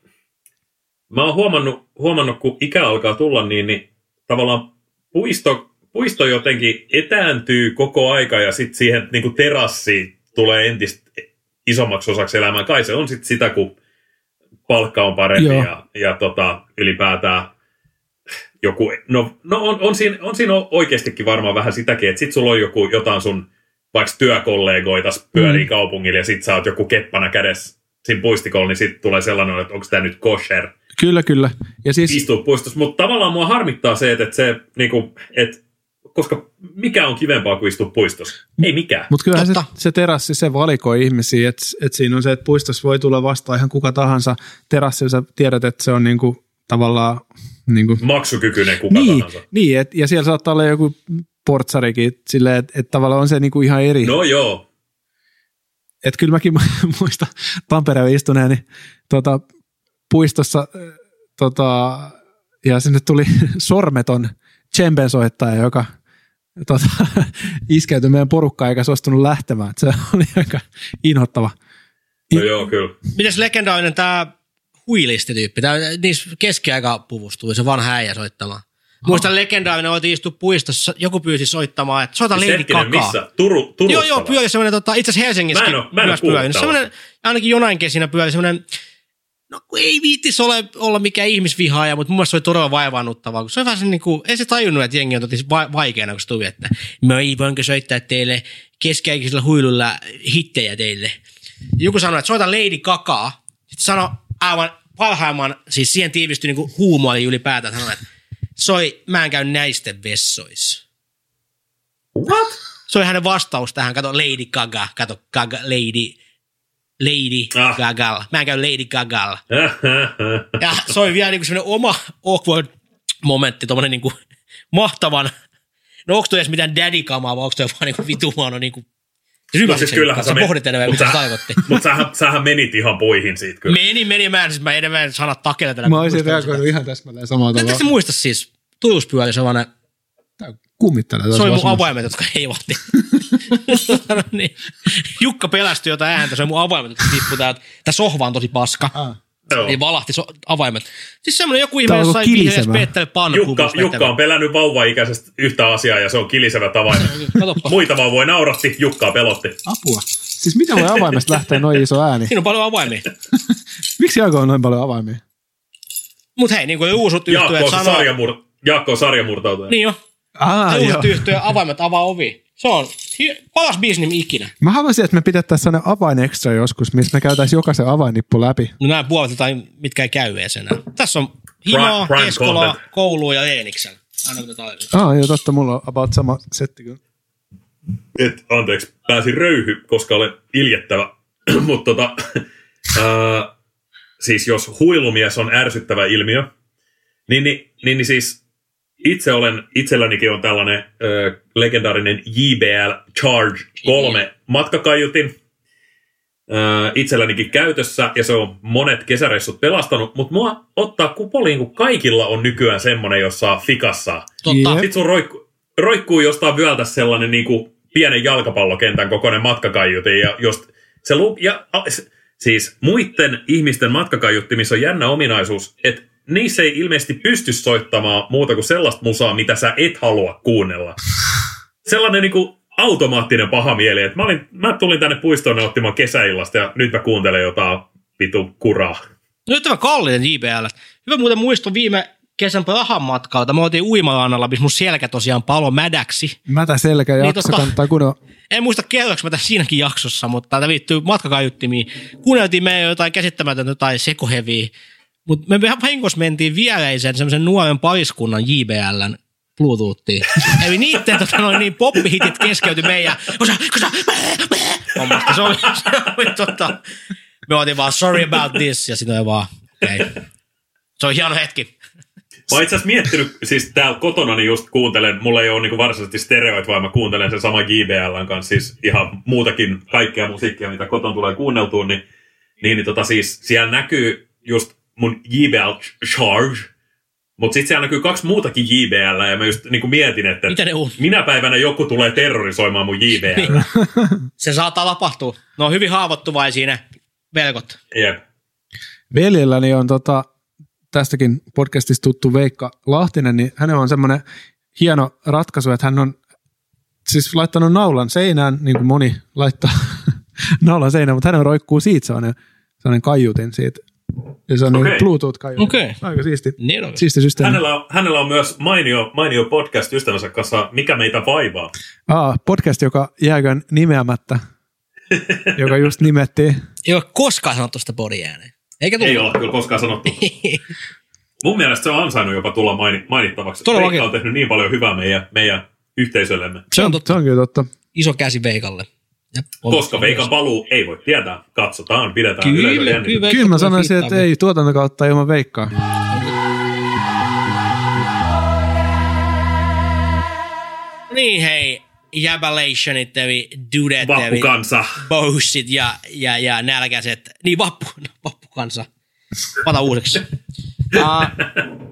mä oon huomannut, huomannut, kun ikä alkaa tulla, niin, niin tavallaan puisto, puisto jotenkin etääntyy koko aika ja sitten siihen niin kuin terassi tulee entistä isommaksi osaksi elämää. Kai se on sitten sitä, kun palkka on parempi Joo. ja, ja tota, ylipäätään joku, no, no on, on, siinä, on siinä oikeastikin varmaan vähän sitäkin, että sit sulla on joku jotain sun vaikka työkollegoita pyörii mm. kaupungilla ja sit sä oot joku keppana kädessä siinä puistikolla, niin sit tulee sellainen, että onko tämä nyt kosher kyllä, kyllä. Ja siis, istua puistossa. Mutta tavallaan mua harmittaa se, että, että se, niinku, että koska mikä on kivempaa kuin istua puistossa? Ei mikään. Mutta kyllähän se, se terassi, se valikoi ihmisiä, että et siinä on se, että puistossa voi tulla vastaan ihan kuka tahansa. Terassilla sä tiedät, että se on niinku, tavallaan... Niinku, Maksukykyinen kuka niin, tahansa. niin et, ja siellä saattaa olla joku portsarikin silleen, että et tavallaan on se niinku ihan eri. No joo. Et kyllä mäkin *laughs* muistan Tampereen istuneeni tota, puistossa tota, ja sinne tuli *laughs* sormeton tsembensoittaja, joka tota, *laughs* iskeytyi meidän porukkaan eikä suostunut lähtemään. Et Se oli aika inhottava. No joo, kyllä. Mites legendaarinen tämä huilisti-tyyppi, tämä niissä keskiaikapuvustui, se vanha äijä soittamaan. Muistan legendaarinen, oltiin istu puistossa, joku pyysi soittamaan, että soita Lady Gagaa. missä? Turu, Turussa Joo, joo, vai? pyöri semmoinen, tota, itse asiassa Helsingissä Mä en oo- mä en tällaista. Semmoinen, ainakin jonain kesinä pyöri semmoinen, no kun ei viittis ole, olla mikään ihmisvihaaja, mutta mun mielestä se oli todella vaivaannuttavaa, kun se on vähän sen niin kuin, ei se tajunnut, että jengi on tosi va- vaikeana, kun se tuli, että mä ei voinko soittaa teille keskiaikaisella huilulla hittejä teille. Joku sanoi, että soita Lady Gagaa, sitten sano aivan parhaimman, siis siihen tiivistyi niin kuin huumori ylipäätään, sanoi, että soi, mä en käy näisten vessoissa. What? Se oli hänen vastaus tähän, kato Lady Gaga, kato Gaga, Lady, Lady Ah. Gagalla. Mä en käy Lady Gagalla. *laughs* Ja se oli vielä niinku semmoinen oma awkward momentti, tommonen niinku mahtavan, no onko toi edes mitään daddy-kamaa, vai onko toi vaan niinku vitu huono niinku, No ymmärsit siis kyllähän sä men- pohdit edelleen, mut mitä se sä-. *laughs* Mutta sähän, sähän menit ihan poihin siitä kyllä. Meni, meni, mä en, siis mä edelleen sanat takelle tällä. Mä olisin reagoinut ihan täsmälleen samalla Tätä tavalla. sä muista siis, Turuspyöri, se on vaan ne Tää kummittelee Se oli mun avaimet, jotka heivahti. *laughs* niin. Jukka pelästyi jotain ääntä, se oli mun avaimet, jotka tippui täältä. Tää sohva on tosi paska. Ah. Joo. Niin valahti so- avaimet. Siis semmonen joku ihme, Tää jossa alkoi sai vihreässä. Petteri pannu. Jukka, Jukka on pelännyt vauvaikäisestä yhtä asiaa ja se on kilisevä. *laughs* Katoppa. Muita vauvoja nauratti, Jukkaa pelotti. Apua. Siis miten voi avaimesta lähteä noin iso ääni? Siinä on paljon avaimia. *laughs* Miksi Jaako on noin paljon avaimia? Mut hei, niin kuin uusut Jaakko yhtyöt sanoo. sarjamur... Jaakko on sarjamurtautuja. Niin jo. Ah, uusut yhtyöt avaimet avaa ovi. Se on paras bisni ikinä. Mä haluaisin, että me pidettäisiin sellainen avain extra joskus, missä me käytäisiin jokaisen avainnippu läpi. No nämä puolet jotain, mitkä ei käy edes enää. Tässä on Eskolaa, content. koulua ja Eeniksen. Aina Ah, joo, totta, mulla on about sama setti kyllä. Et, anteeksi, pääsin röyhy, koska olen iljettävä. *clears throat* Mutta tota, ää, siis jos huilumies on ärsyttävä ilmiö, niin, niin, niin, niin siis itse olen, itsellänikin on tällainen ö, legendaarinen JBL Charge 3 matkakaiutin ö, itsellänikin käytössä, ja se on monet kesäreissut pelastanut, mutta mua ottaa kupoliin, kun kaikilla on nykyään semmoinen, jossa saa fikassa. Totta. Sitten sun roikku, roikkuu jostain vyöltä sellainen niin kuin pienen jalkapallokentän kokoinen matkakaiutin, ja just se lu- ja, a, siis muiden ihmisten matkakaiuttimissa on jännä ominaisuus, että niissä ei ilmeisesti pysty soittamaan muuta kuin sellaista musaa, mitä sä et halua kuunnella. Sellainen niin kuin automaattinen paha mieli, että mä, olin, mä tulin tänne puistoon nauttimaan kesäillasta ja nyt mä kuuntelen jotain vitu kuraa. Nyt tämä kallinen JBL. Hyvä muuten muiston viime kesän rahan matkalta. Me oltiin uimalannalla, missä mun selkä tosiaan palo mädäksi. Mätä selkä Niin, jakso totta. kannattaa kunnon. En muista kerroks mä tässä siinäkin jaksossa, mutta tämä liittyy matkakaiuttimiin. Kuunneltiin meidän jotain käsittämätöntä tai sekoheviä. Mutta me vähän vahingossa mentiin viereisen semmoisen nuoren pariskunnan JBLn Bluetoothiin. *laughs* Eli niitten tota, noin, niin poppihitit keskeytyi meidän kosa, kosa, hommasta. Se oli, se oli tota, me oltiin vaan sorry about this ja sitten vaan. Okay. Se on hieno hetki. Mä oon itse asiassa miettinyt, siis täällä kotona niin just kuuntelen, mulla ei ole niin varsinaisesti stereoit, vaan mä kuuntelen sen sama JBLn kanssa, siis ihan muutakin kaikkea musiikkia, mitä koton tulee kuunneltua, niin, niin, niin tota siis siellä näkyy just mun JBL Charge, mutta sitten siellä näkyy kaksi muutakin JBL, ja mä just niin kuin mietin, että Mitä ne on? minä päivänä joku tulee terrorisoimaan mun JBL. *laughs* Se saattaa tapahtua. Ne on hyvin haavoittuvaisia ne verkot. Jep. Veljelläni on tota, tästäkin podcastista tuttu Veikka Lahtinen, niin hänellä on semmoinen hieno ratkaisu, että hän on siis laittanut naulan seinään, niin kuin moni laittaa *laughs* naulan seinään, mutta hän roikkuu siitä sellainen, sellainen kaiutin siitä. Ja se on Okei. okay. Bluetooth-kaiutin. Okei. Aika siisti. Niin on. Siisti systeemi. Hänellä, on, hänellä on myös mainio, mainio podcast ystävänsä kanssa, Mikä meitä vaivaa. Aa, podcast, joka jääkön nimeämättä, joka just nimettiin. Ei ole koskaan sanottu sitä body ääneen. Eikä tullut. Ei ole kyllä koskaan sanottu. *laughs* Mun mielestä se on ansainnut jopa tulla maini- mainittavaksi. Todellakin. Veikka on tehnyt niin paljon hyvää meidän, meidän yhteisöllemme. Se on totta. Se on kyllä totta. Iso käsi Veikalle. Ja Koska Veikan paluu ei voi tietää. Katsotaan, pidetään yleisö Kyllä, jännitys. kyllä. Kyllä mä sanoisin, että ei tuotantokautta ilman Veikkaa. Niin hei, Jabalationit eli Dudet Vappukansa. Boussit ja, ja, ja nälkäiset. Niin vappu, vappukansa. Ota uusiksi. Uh,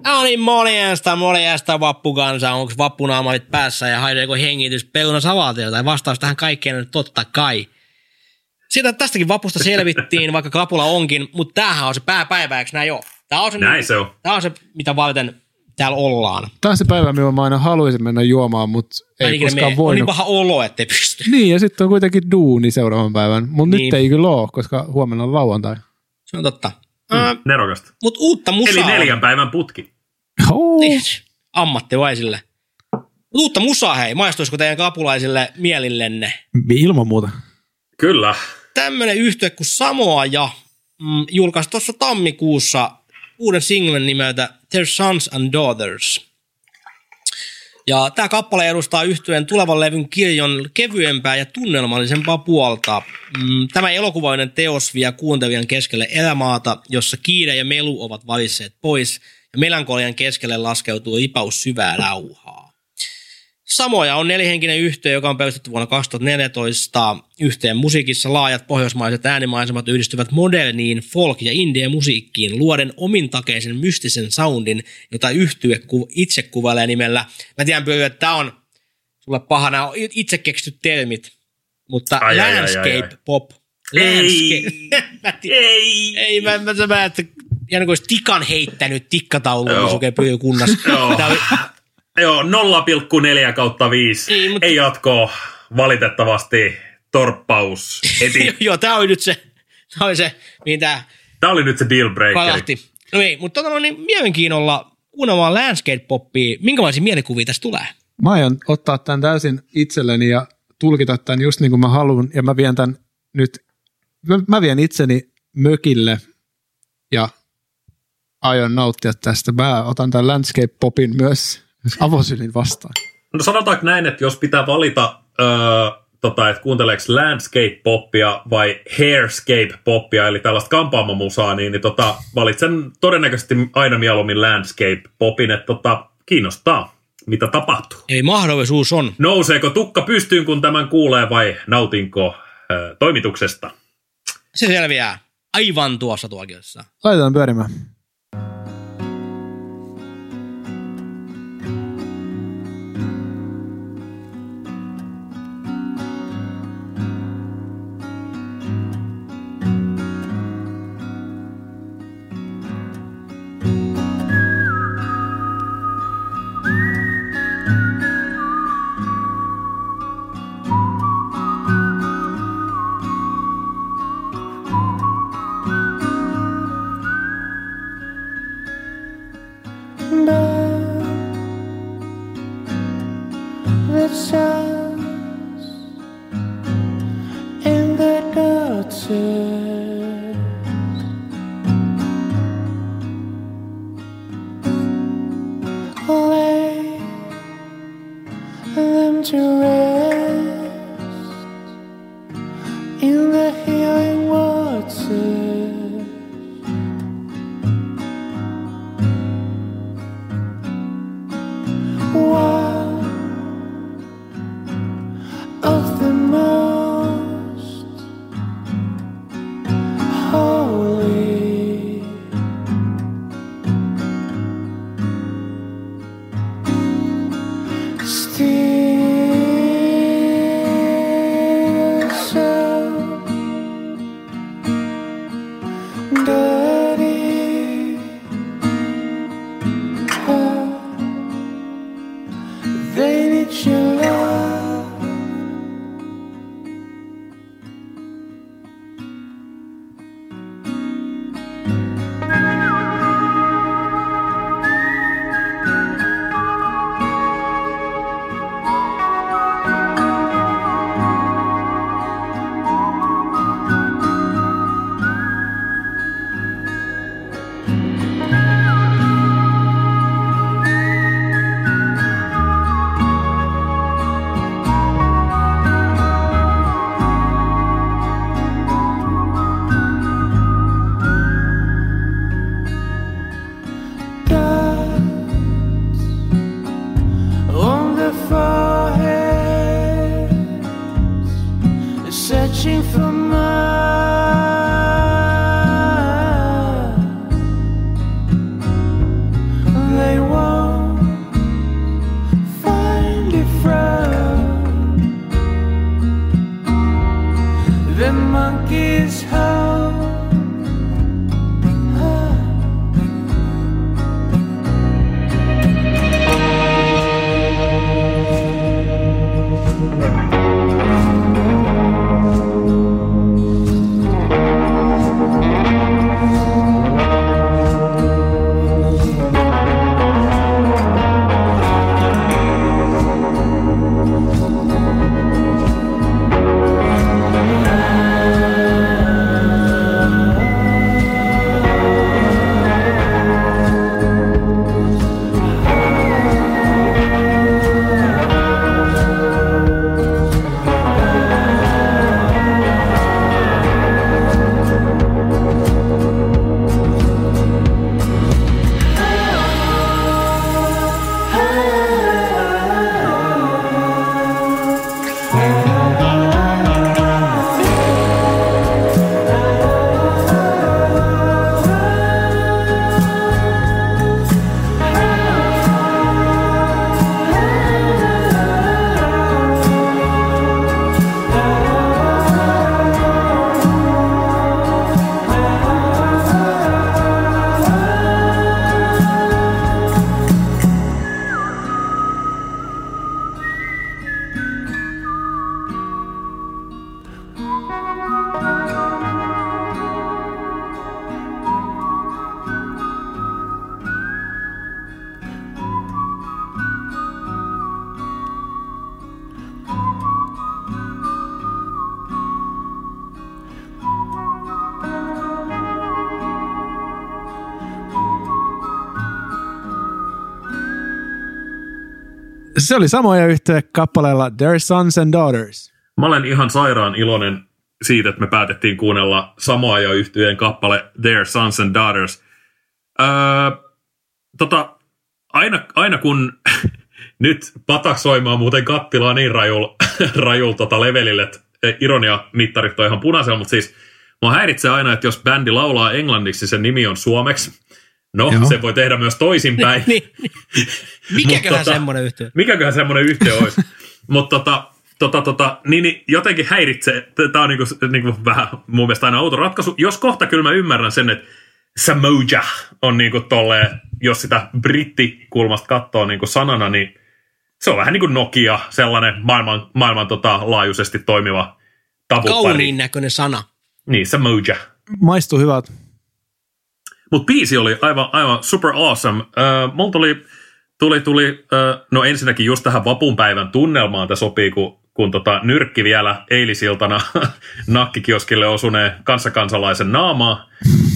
no niin, morjesta, morjesta vappukansa. Onko vappunaamalit päässä ja haideeko hengitys peuna salaatia tai vastaus tähän kaikkeen on totta kai. Siitä tästäkin vapusta selvittiin, vaikka kapula onkin, mutta tämähän on se pääpäivä, eikö näin ole? Tämä on se, Näin se on. Tämä on se, mitä varten täällä ollaan. Tämä on se päivä, milloin mä aina haluaisin mennä juomaan, mutta ei ikinä koskaan mene. On niin voinut. paha olo, ettei pysty. Niin, ja sitten on kuitenkin duuni seuraavan päivän. Mutta Niin. nyt ei kyllä ole, koska huomenna on lauantai. Se on totta. Mm. Nerokasta. Mutta uutta musaa Eli neljän päivän putki. Oh. Niin, ammattilaisille. Mut uutta musaa hei, maistuisiko teidän kapulaisille mielillenne? Ilman muuta. Kyllä. Tämmönen yhtye kuin Samoa ja mm, julkaisi tuossa tammikuussa uuden singlen nimeltä Their Sons and Daughters. Ja tämä kappale edustaa yhtyeen tulevan levyn kirjon kevyempää ja tunnelmallisempaa puolta. Mm, Tämä elokuvallinen teos vie kuuntelijan keskelle elämaata, jossa kiire ja melu ovat valitseet pois, ja melankolian keskelle laskeutuu ripaus syvää rauhaa. Samoja on nelihenkinen yhtye, joka on perustettu vuonna 2014. Yhteen musiikissa laajat pohjoismaiset äänimaisemat yhdistyvät moderniin folk- ja indie-musiikkiin luoden omintakeisen mystisen soundin, jota yhtye itse kuvailee nimellä. Mä tiedän Pyry, että tämä on sulle paha, nämä on itse keksityt termit, mutta Ai, ai, ai, ai, landscape ai. pop. Ei. Landscape. mä tiedän. Ei. Ei, mä, mä, mä, mä että ja niin kuin olisi tikan heittänyt tikkatauluun, Joo. kun sukee Pyry kunnassa. Joo. Tää oli, Joo, 0,4 kautta 5. Niin, Ei, mutta- Ei jatkoa. Valitettavasti torppaus *laughs* heti. Joo, tämä oli nyt se, tämä oli se, mihin tämä Tämä oli nyt se deal breaker. kalahti. No ei, mutta tota, no niin mielenkiinnolla kuunnellaan landscape-poppia. Minkälaisia mielikuvia tästä tulee? Mä aion ottaa tämän täysin itselleni ja tulkita tämän just niin kuin mä haluan. Ja mä vien tämän nyt, mä, mä vien itseni mökille ja aion nauttia tästä. Mä otan tämän landscape popin myös *laughs* avosylin vastaan. No sanotaanko näin, että jos pitää valita, öö, tota, että kuunteleeko landscape-poppia vai hairscape-poppia, eli tällaista kampaamomusaa, niin, niin tota, valitsen todennäköisesti aina mieluummin landscape-popin, että tota, kiinnostaa, mitä tapahtuu. Eli mahdollisuus on. Nouseeko tukka pystyyn, kun tämän kuulee, vai nautinko öö, toimituksesta? Se selviää aivan tuossa tuokiossa. Laitetaan pyörimään. Se oli samoja yhtye kappaleella Their Sons and Daughters. Mä olen ihan sairaan iloinen siitä, että me päätettiin kuunnella samoa jo yhtyeen kappale Their Sons and Daughters. Öö, tota, aina, aina kun *laughs* nyt patak soimaan muuten kattilaa niin rajul, *laughs* rajul tota levelille, että ironia-mittarit on ihan punaisella, mutta siis mua häiritsee aina, että jos bändi laulaa englanniksi, sen nimi on suomeksi. No, Joo. se voi tehdä myös toisinpäin. *laughs* niin, niin. Mikäköhän tota- semmoinen yhtiö? Mikäköhän semmoinen yhtiö olisi. *laughs* Mutta tota, tota, tota, niin, niin jotenkin häiritsee. Tämä on niinku, niinku vähän mun mielestä aina outo ratkaisu. Jos kohta kyllä mä ymmärrän sen, että Samoja on niinku tolleen, jos sitä brittikulmasta katsoo niinku sanana, niin se on vähän niin kuin Nokia, sellainen maailman, maailman tota, laajuisesti toimiva tavupari. Kauniin näköinen sana. Niin, Samoja. Maistuu hyvältä. Mutta biisi oli aivan, aivan super awesome. Uh, mulla tuli, tuli, tuli uh, no ensinnäkin just tähän vapunpäivän tunnelmaan tämä sopii, kun, kun tota, nyrkki vielä eilisiltana *laughs* nakkikioskille osuneen kanssakansalaisen naamaa.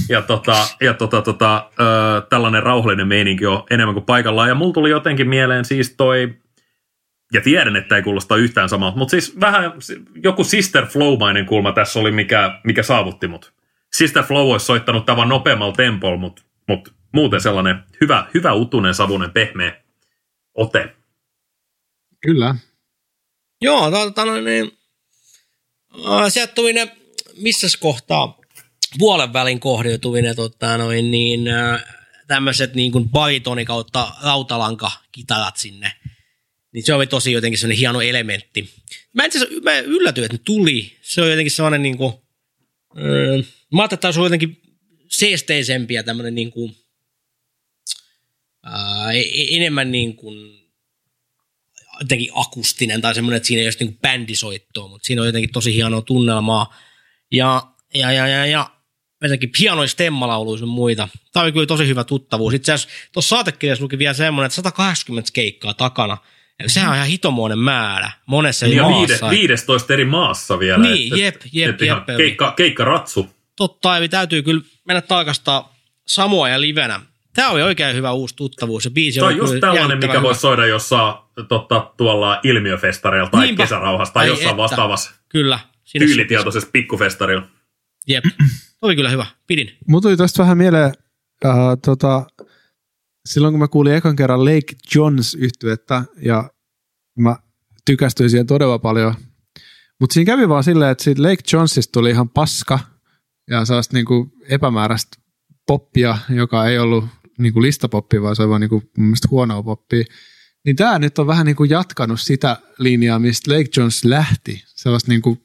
Ja, tota, ja tota, tota, ö, tällainen rauhallinen meininki on enemmän kuin paikallaan. Ja mulla tuli jotenkin mieleen siis toi, ja tiedän, että ei kuulosta yhtään samalta, mutta siis vähän joku Sister Flow-mainen kulma tässä oli, mikä, mikä saavutti mut. Sister Flow olisi soittanut tavan nopeammalla tempolla, mutta mut muuten sellainen hyvä, hyvä utunen, savunen, pehmeä ote. Kyllä. Joo, tota noin, niin, äh, sieltä tuli ne, missäs kohtaa, puolen välin kohdiutui ne tota noin, niin, äh, tämmöiset niin kuin baritoni kautta rautalanka kitarat sinne. Niin se oli tosi jotenkin sellainen hieno elementti. Mä itse asiassa mä yllätyin, että ne tuli. Se on jotenkin sellainen niin kuin, äh, mä ajattelin, että on jotenkin seesteisempi ja tämmöinen niin kuin, äh, e- enemmän niin kuin jotenkin akustinen tai semmoinen, että siinä ei ole niin bändisoittoa, mutta siinä on jotenkin tosi hienoa tunnelmaa. Ja, ja, ja, ja, ja jotenkin pianoja stemmalauluja sun muita. Tämä oli kyllä tosi hyvä tuttavuus. Itse asiassa tuossa saatekirjassa luki vielä semmoinen, että 180 keikkaa takana. Ja sehän on ihan hitomoinen määrä monessa eri Ja maassa. viide, 15 eri maassa vielä. Niin, jep, jep, että ihan jep. Keikka, keikka ratsu. Totta, eli täytyy kyllä mennä tarkastaa Samoa ja livenä. Tämä oli oikein hyvä uusi tuttavuus. Se biisi Tämä on just tällainen, mikä hyvä. voisi soida jossain totta, tuolla ilmiöfestareilla tai Niinpä. kesärauhassa tai Ai jossain että. vastaavassa Kyllä. Siinä tyylitietoisessa pikkufestarilla. Jep. Oli kyllä hyvä. Pidin. Mulla tuli tästä vähän mieleen, äh, tota, silloin kun mä kuulin ekan kerran Lake Johns yhtyettä ja mä tykästyin siihen todella paljon. Mutta siinä kävi vaan silleen, että siitä Lake Johnsista tuli ihan paska ja sellaista niinku epämääräistä poppia, joka ei ollut niinku listapoppia, vaan se oli vaan niinku mun mielestä huonoa poppia. Niin tämä nyt on vähän niinku jatkanut sitä linjaa, mistä Lake Jones lähti. Sellaista niinku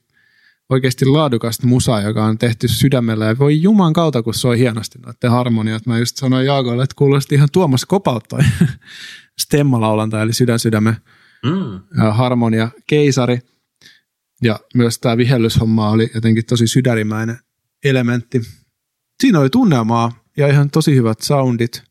oikeasti laadukasta musaa, joka on tehty sydämellä. Ja voi juman kautta, kun soi hienosti noiden harmoniat. Mä just sanoin Jaakolle, että kuulosti ihan Tuomas Kopalta toi *laughs* stemmalaulanta, eli sydän sydämen Mm. harmonia keisari. Ja myös tämä vihellyshomma oli jotenkin tosi sydärimäinen elementti. Siinä oli tunnelmaa ja ihan tosi hyvät soundit.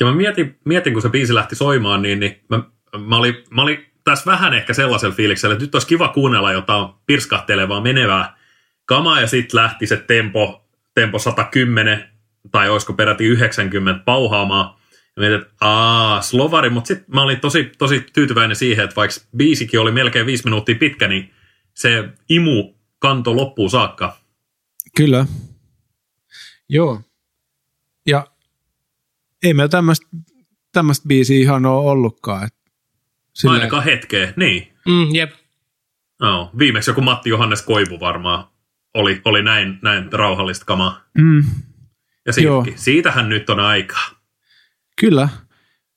Ja mä mietin, mietin, kun se biisi lähti soimaan, niin, niin mä, mä, olin, mä olin tässä vähän ehkä sellaisella fiiliksellä, että nyt olisi kiva kuunnella jotain pirskahtelevaa, menevää kamaa, ja sitten lähti se tempo, tempo 110, tai olisiko peräti 90 pauhaamaan. Ja mietin, että aa, slovari, mutta sitten mä olin tosi, tosi tyytyväinen siihen, että vaikka biisikin oli melkein viisi minuuttia pitkä, niin se imu kanto loppuun saakka. Kyllä. Joo. Ja ei meillä tämmöistä tämmöistä biisiä ihan ole ollutkaan. Et silleen- Ainakaan hetkeä, niin. Mm, jep. No, viimeksi joku Matti Johannes Koivu varmaan oli, oli näin, näin rauhallista kamaa. Mm, Ja Joo. siitäkin. Siitähän nyt on aikaa. kyllä.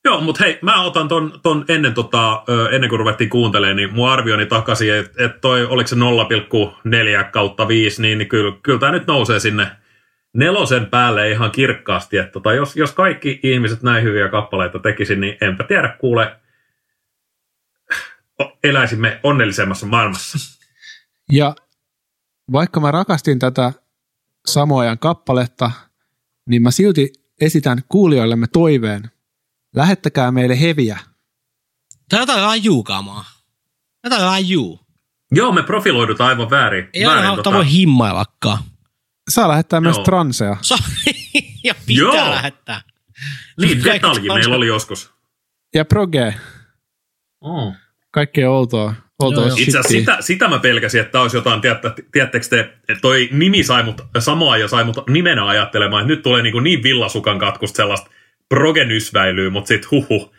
Joo, mutta hei, mä otan ton, ton ennen, tota, ennen kuin ruvettiin kuuntelemaan, niin mun arvioni takaisin, että et toi, oliko se 0,4 kautta 5, niin, niin kyllä, kyllä tämä nyt nousee sinne nelosen päälle ihan kirkkaasti. Että tota, jos, jos kaikki ihmiset näin hyviä kappaleita tekisi, niin enpä tiedä, kuule, eläisimme onnellisemmassa maailmassa. Ja vaikka mä rakastin tätä samoajan kappaletta, niin mä silti esitän kuulijoillemme toiveen. Lähettäkää meille heviä. Tää on jotain rajuu kamaa. Jotain rajuu. Joo, me profiloidutaan aivan väärin. Ei väärin aina tota... voi himmaillakaan. Saa lähettää myös Joo. transeja. Sa- *laughs* ja pitää Joo. lähettää. Niin, detalji meillä oli joskus. Ja proge. Oh. Kaikkea outoa. outoa Joo. Itse asiassa sitä, sitä mä pelkäsin, että tämä olisi jotain, tiedätte, tiedättekö te, että toi nimi sai mut samoa ja sai mut nimenä ajattelemaan, että nyt tulee niin, niin villasukan katkusta sellaista progenysväilyä, mutta sitten huhu.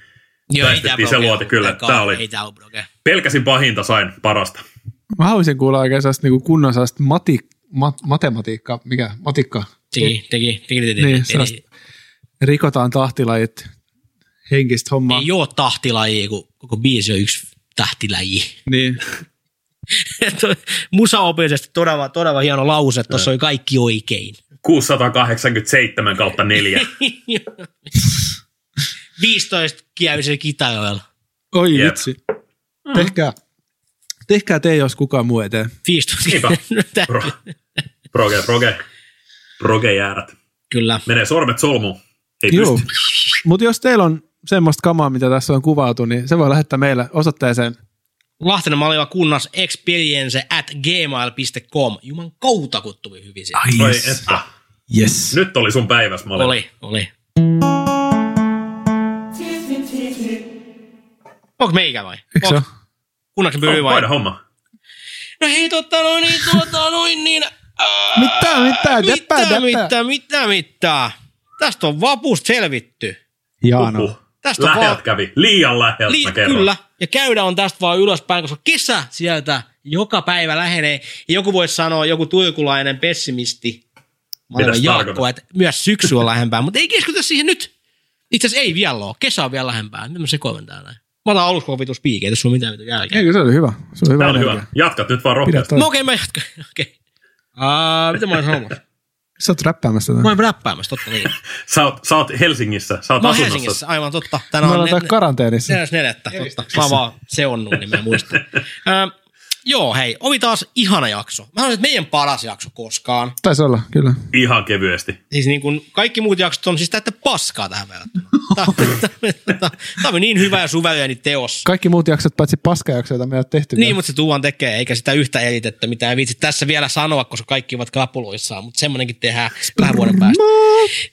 Joo, tää se luoti kyllä, tää oli- ole. Pelkäsin pahinta, sain parasta. Mä haluaisin kuulla oikein sellaista niin kunnon sellaista mati, mat, matematiikkaa, mikä, matikka. Teki, teki, teki, teki, Niin, teki. sellaista rikotaan tahtilajit, henkistä hommaa. Ei oo tahtilajia, kun koko biisi on yksi tähtiläji. Niin. *laughs* Musaopillisesti todella, todella hieno lause, että tuossa oli kaikki oikein. 687 kautta 4. 15 *laughs* kielisellä kitaroilla. Oi Jep. vitsi. Tehkää, tehkää te, jos kukaan muu ei tee. 15 Niinpä. *laughs* Pro, proge, proge, proge jäärät. Kyllä. Menee sormet solmuun. Ei Joo. pysty. Mutta jos teillä on semmoista kamaa, mitä tässä on kuvailtu, niin se voi lähettää meille osoitteeseen Lahtinen Maliva kunnas experience at gmail.com. Juman kautta, kun tuli hyvin sieltä. Ai Oi, yes. että. yes. Nyt oli sun päiväs, Mali. Oli, oli. Onko meikä vai? Eikö se ole? Kunnaksen pyry vai? Hoida homma. No hei, totta noin, niin, tuota noin, niin... Ää, Mitä, mitä, mitä, däppä. mitä, mitä, mitä. Tästä on vapusta selvitty. Jaano. Huhhuh. Tästä Läheltä vaan- kävi. Liian läheltä Li- mä kerron. kyllä, ja käydä on tästä vaan ylöspäin, koska kesä sieltä joka päivä lähenee. Ja joku voisi sanoa, joku tuikulainen pessimisti, Mitäs Jaakko, että myös syksy on lähempää, mutta ei keskitytä siihen nyt. Itse asiassa ei vielä ole. Kesä on vielä lähempää. Nyt mä sekoilen täällä. näin. Mä otan aluksi vitus piikeitä, jos on mitään mitään jälkeen. Eikö se oli hyvä? Se oli hyvä Tää oli hyvä. Jatkat nyt vaan rohkeasti. No okei, mä jatkan. *laughs* Okei. Uh, mitä mä olin sanomassa? Sä oot räppäämässä tätä. Mä oon räppäämässä, totta niin. *laughs* Sä oot, sä oot Helsingissä. Sä oot Mä oon asunnossa. Helsingissä, aivan totta. Tänään on ollaan ne- täällä karanteenissa. Neljäs neljättä, totta. Mä oon vaan seonnut, niin mä en muista. *laughs* Ö, joo, hei, oli taas ihana jakso. Mä sanoin, että meidän paras jakso koskaan. Taisi olla, kyllä. Ihan kevyesti. Siis niin kuin kaikki muut jaksot on siis täyttä paskaa tähän verrattuna. *laughs* Tämä on niin hyvä ja suvereeni teos. Kaikki muut jaksot, paitsi paskajakso, joita me ei ole tehty. Niin, vielä. mutta se tuuan tekee, eikä sitä yhtä elitettä, mitä ei viitsi tässä vielä sanoa, koska kaikki ovat kapuloissaan, mutta semmoinenkin tehdään vähän vuoden päästä.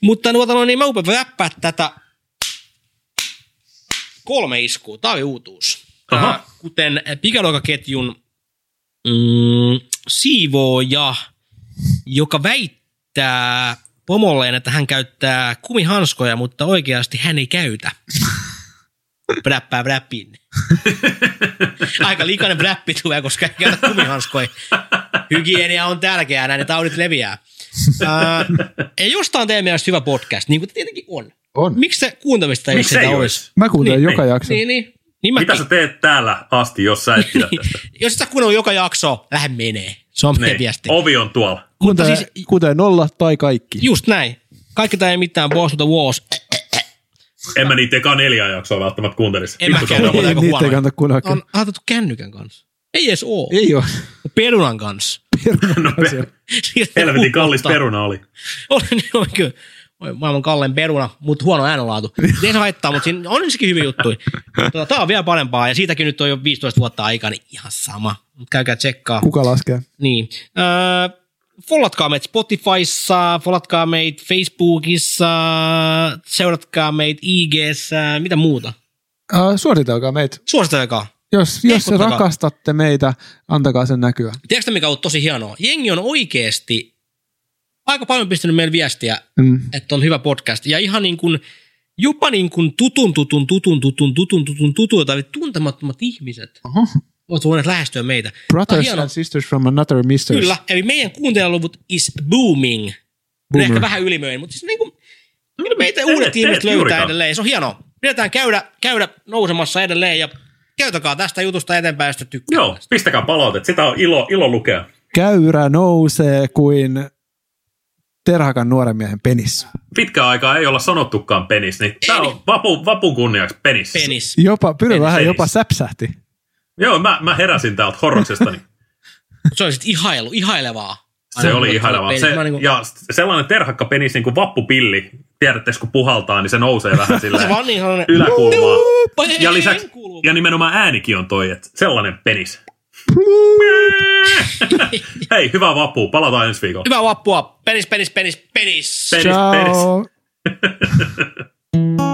Mutta nuota, no, niin mä upea räppää tätä kolme iskua. Tämä oli uutuus. Aha. Kuten pikaruokaketjun mm, siivooja, joka väittää pomolleen, että hän käyttää kumihanskoja, mutta oikeasti hän ei käytä. Bräppää bräppin. Aika likainen bräppi tulee, koska ei käytä kumihanskoja. Hygienia on tärkeää, näin ne taudit leviää. Ää, ja jostain teidän mielestä hyvä podcast, niin kuin tietenkin on. On. Miksi se kuuntamista ei Miksi sitä ei olisi? olisi? Mä kuuntelen Niin, joka niin. jakso. Niin, niin. Niin mäkin. Mitä sä teet täällä asti, jos sä et *laughs* pidä tästä? Jos et sä kuunnellut joka jakso, lähde menee. Se on meidän Niin. viesti. Ovi on tuolla. Kuuntele, siis- kuuntele nolla tai kaikki. Just näin. Kaikki tämä ei mitään Boss of the Wars. En mä niitä eka neljä jaksoa välttämättä kuuntelisi. En mä Vittu, se käy, on ne on ollut- aika Niitä ei kannata kuunnella. On ajatettu kännykän kanssa. Ei edes oo. Ei ole. Perunan kanssa. *laughs* No, pe- helvetin kallis peruna oli. Oli, niin oli kyllä. Maailman kallein peruna, mutta huono äänenlaatu. *laughs* Ei se haittaa, mutta siinä on sekin hyviä juttuja. Tota, Tämä on vielä parempaa ja siitäkin nyt on jo 15 vuotta aikaa, niin ihan sama. Mutta käykää tsekkaa. Kuka laskee? Niin. Öö, follatkaa meitä Spotifyssa, follatkaa meitä Facebookissa, seuratkaa meitä IGssä, mitä muuta. Uh, suositelkaa meitä. Suositelkaa. Jos, jos rakastatte meitä, antakaa sen näkyä. Tiedätkö mikä on tosi hienoa? Jengi on oikeasti aika paljon pistänyt meille viestiä, Mm. että on hyvä podcast. Ja ihan niin kuin, jopa niin kuin tutun, tutun, tutun, tutun, tutun, tutun, tutun, tai tuntemattomat ihmiset Oho. ovat voineet lähestyä meitä. Brothers and sisters from another misters. Kyllä, eli meidän kuuntelijaluvut is booming. Ne Boomer. ehkä vähän ylimöin, mutta siis niin kuin, kyllä meitä Teet- uudet ihmiset teet löytää juurikaan. edelleen. Se on hienoa. Pidetään käydä, käydä nousemassa edelleen ja käytäkaa tästä jutusta eteenpäin, jos tykkää. Joo, tästä. pistäkää palautet. Sitä on ilo, ilo lukea. Käyrä nousee kuin Terhakan nuoren miehen penis. Pitkään aikaa ei olla sanottukaan penis, niin tää on vapu, vapun kunniaksi penis. Penis. Jopa, Pyry Penis, vähän penis. jopa säpsähti. Joo, mä, mä heräsin täältä horroksestani. Se oli sitten ihailu, ihailevaa. Se Aina oli ihailevaa. Se, Mä niinku- ja sellainen terhakka penis niin kuin vappupilli. Tiedätte, kun puhaltaa, niin se nousee vähän *laughs* Se silleen vaan niin yläkulmaa. Ja lisäksi, ja nimenomaan äänikin on toi, että sellainen penis. Hei, hyvää vappua. Palataan ensi viikolla. Hyvää vappua. Penis, penis, penis, penis. Penis, penis. Ciao. *laughs*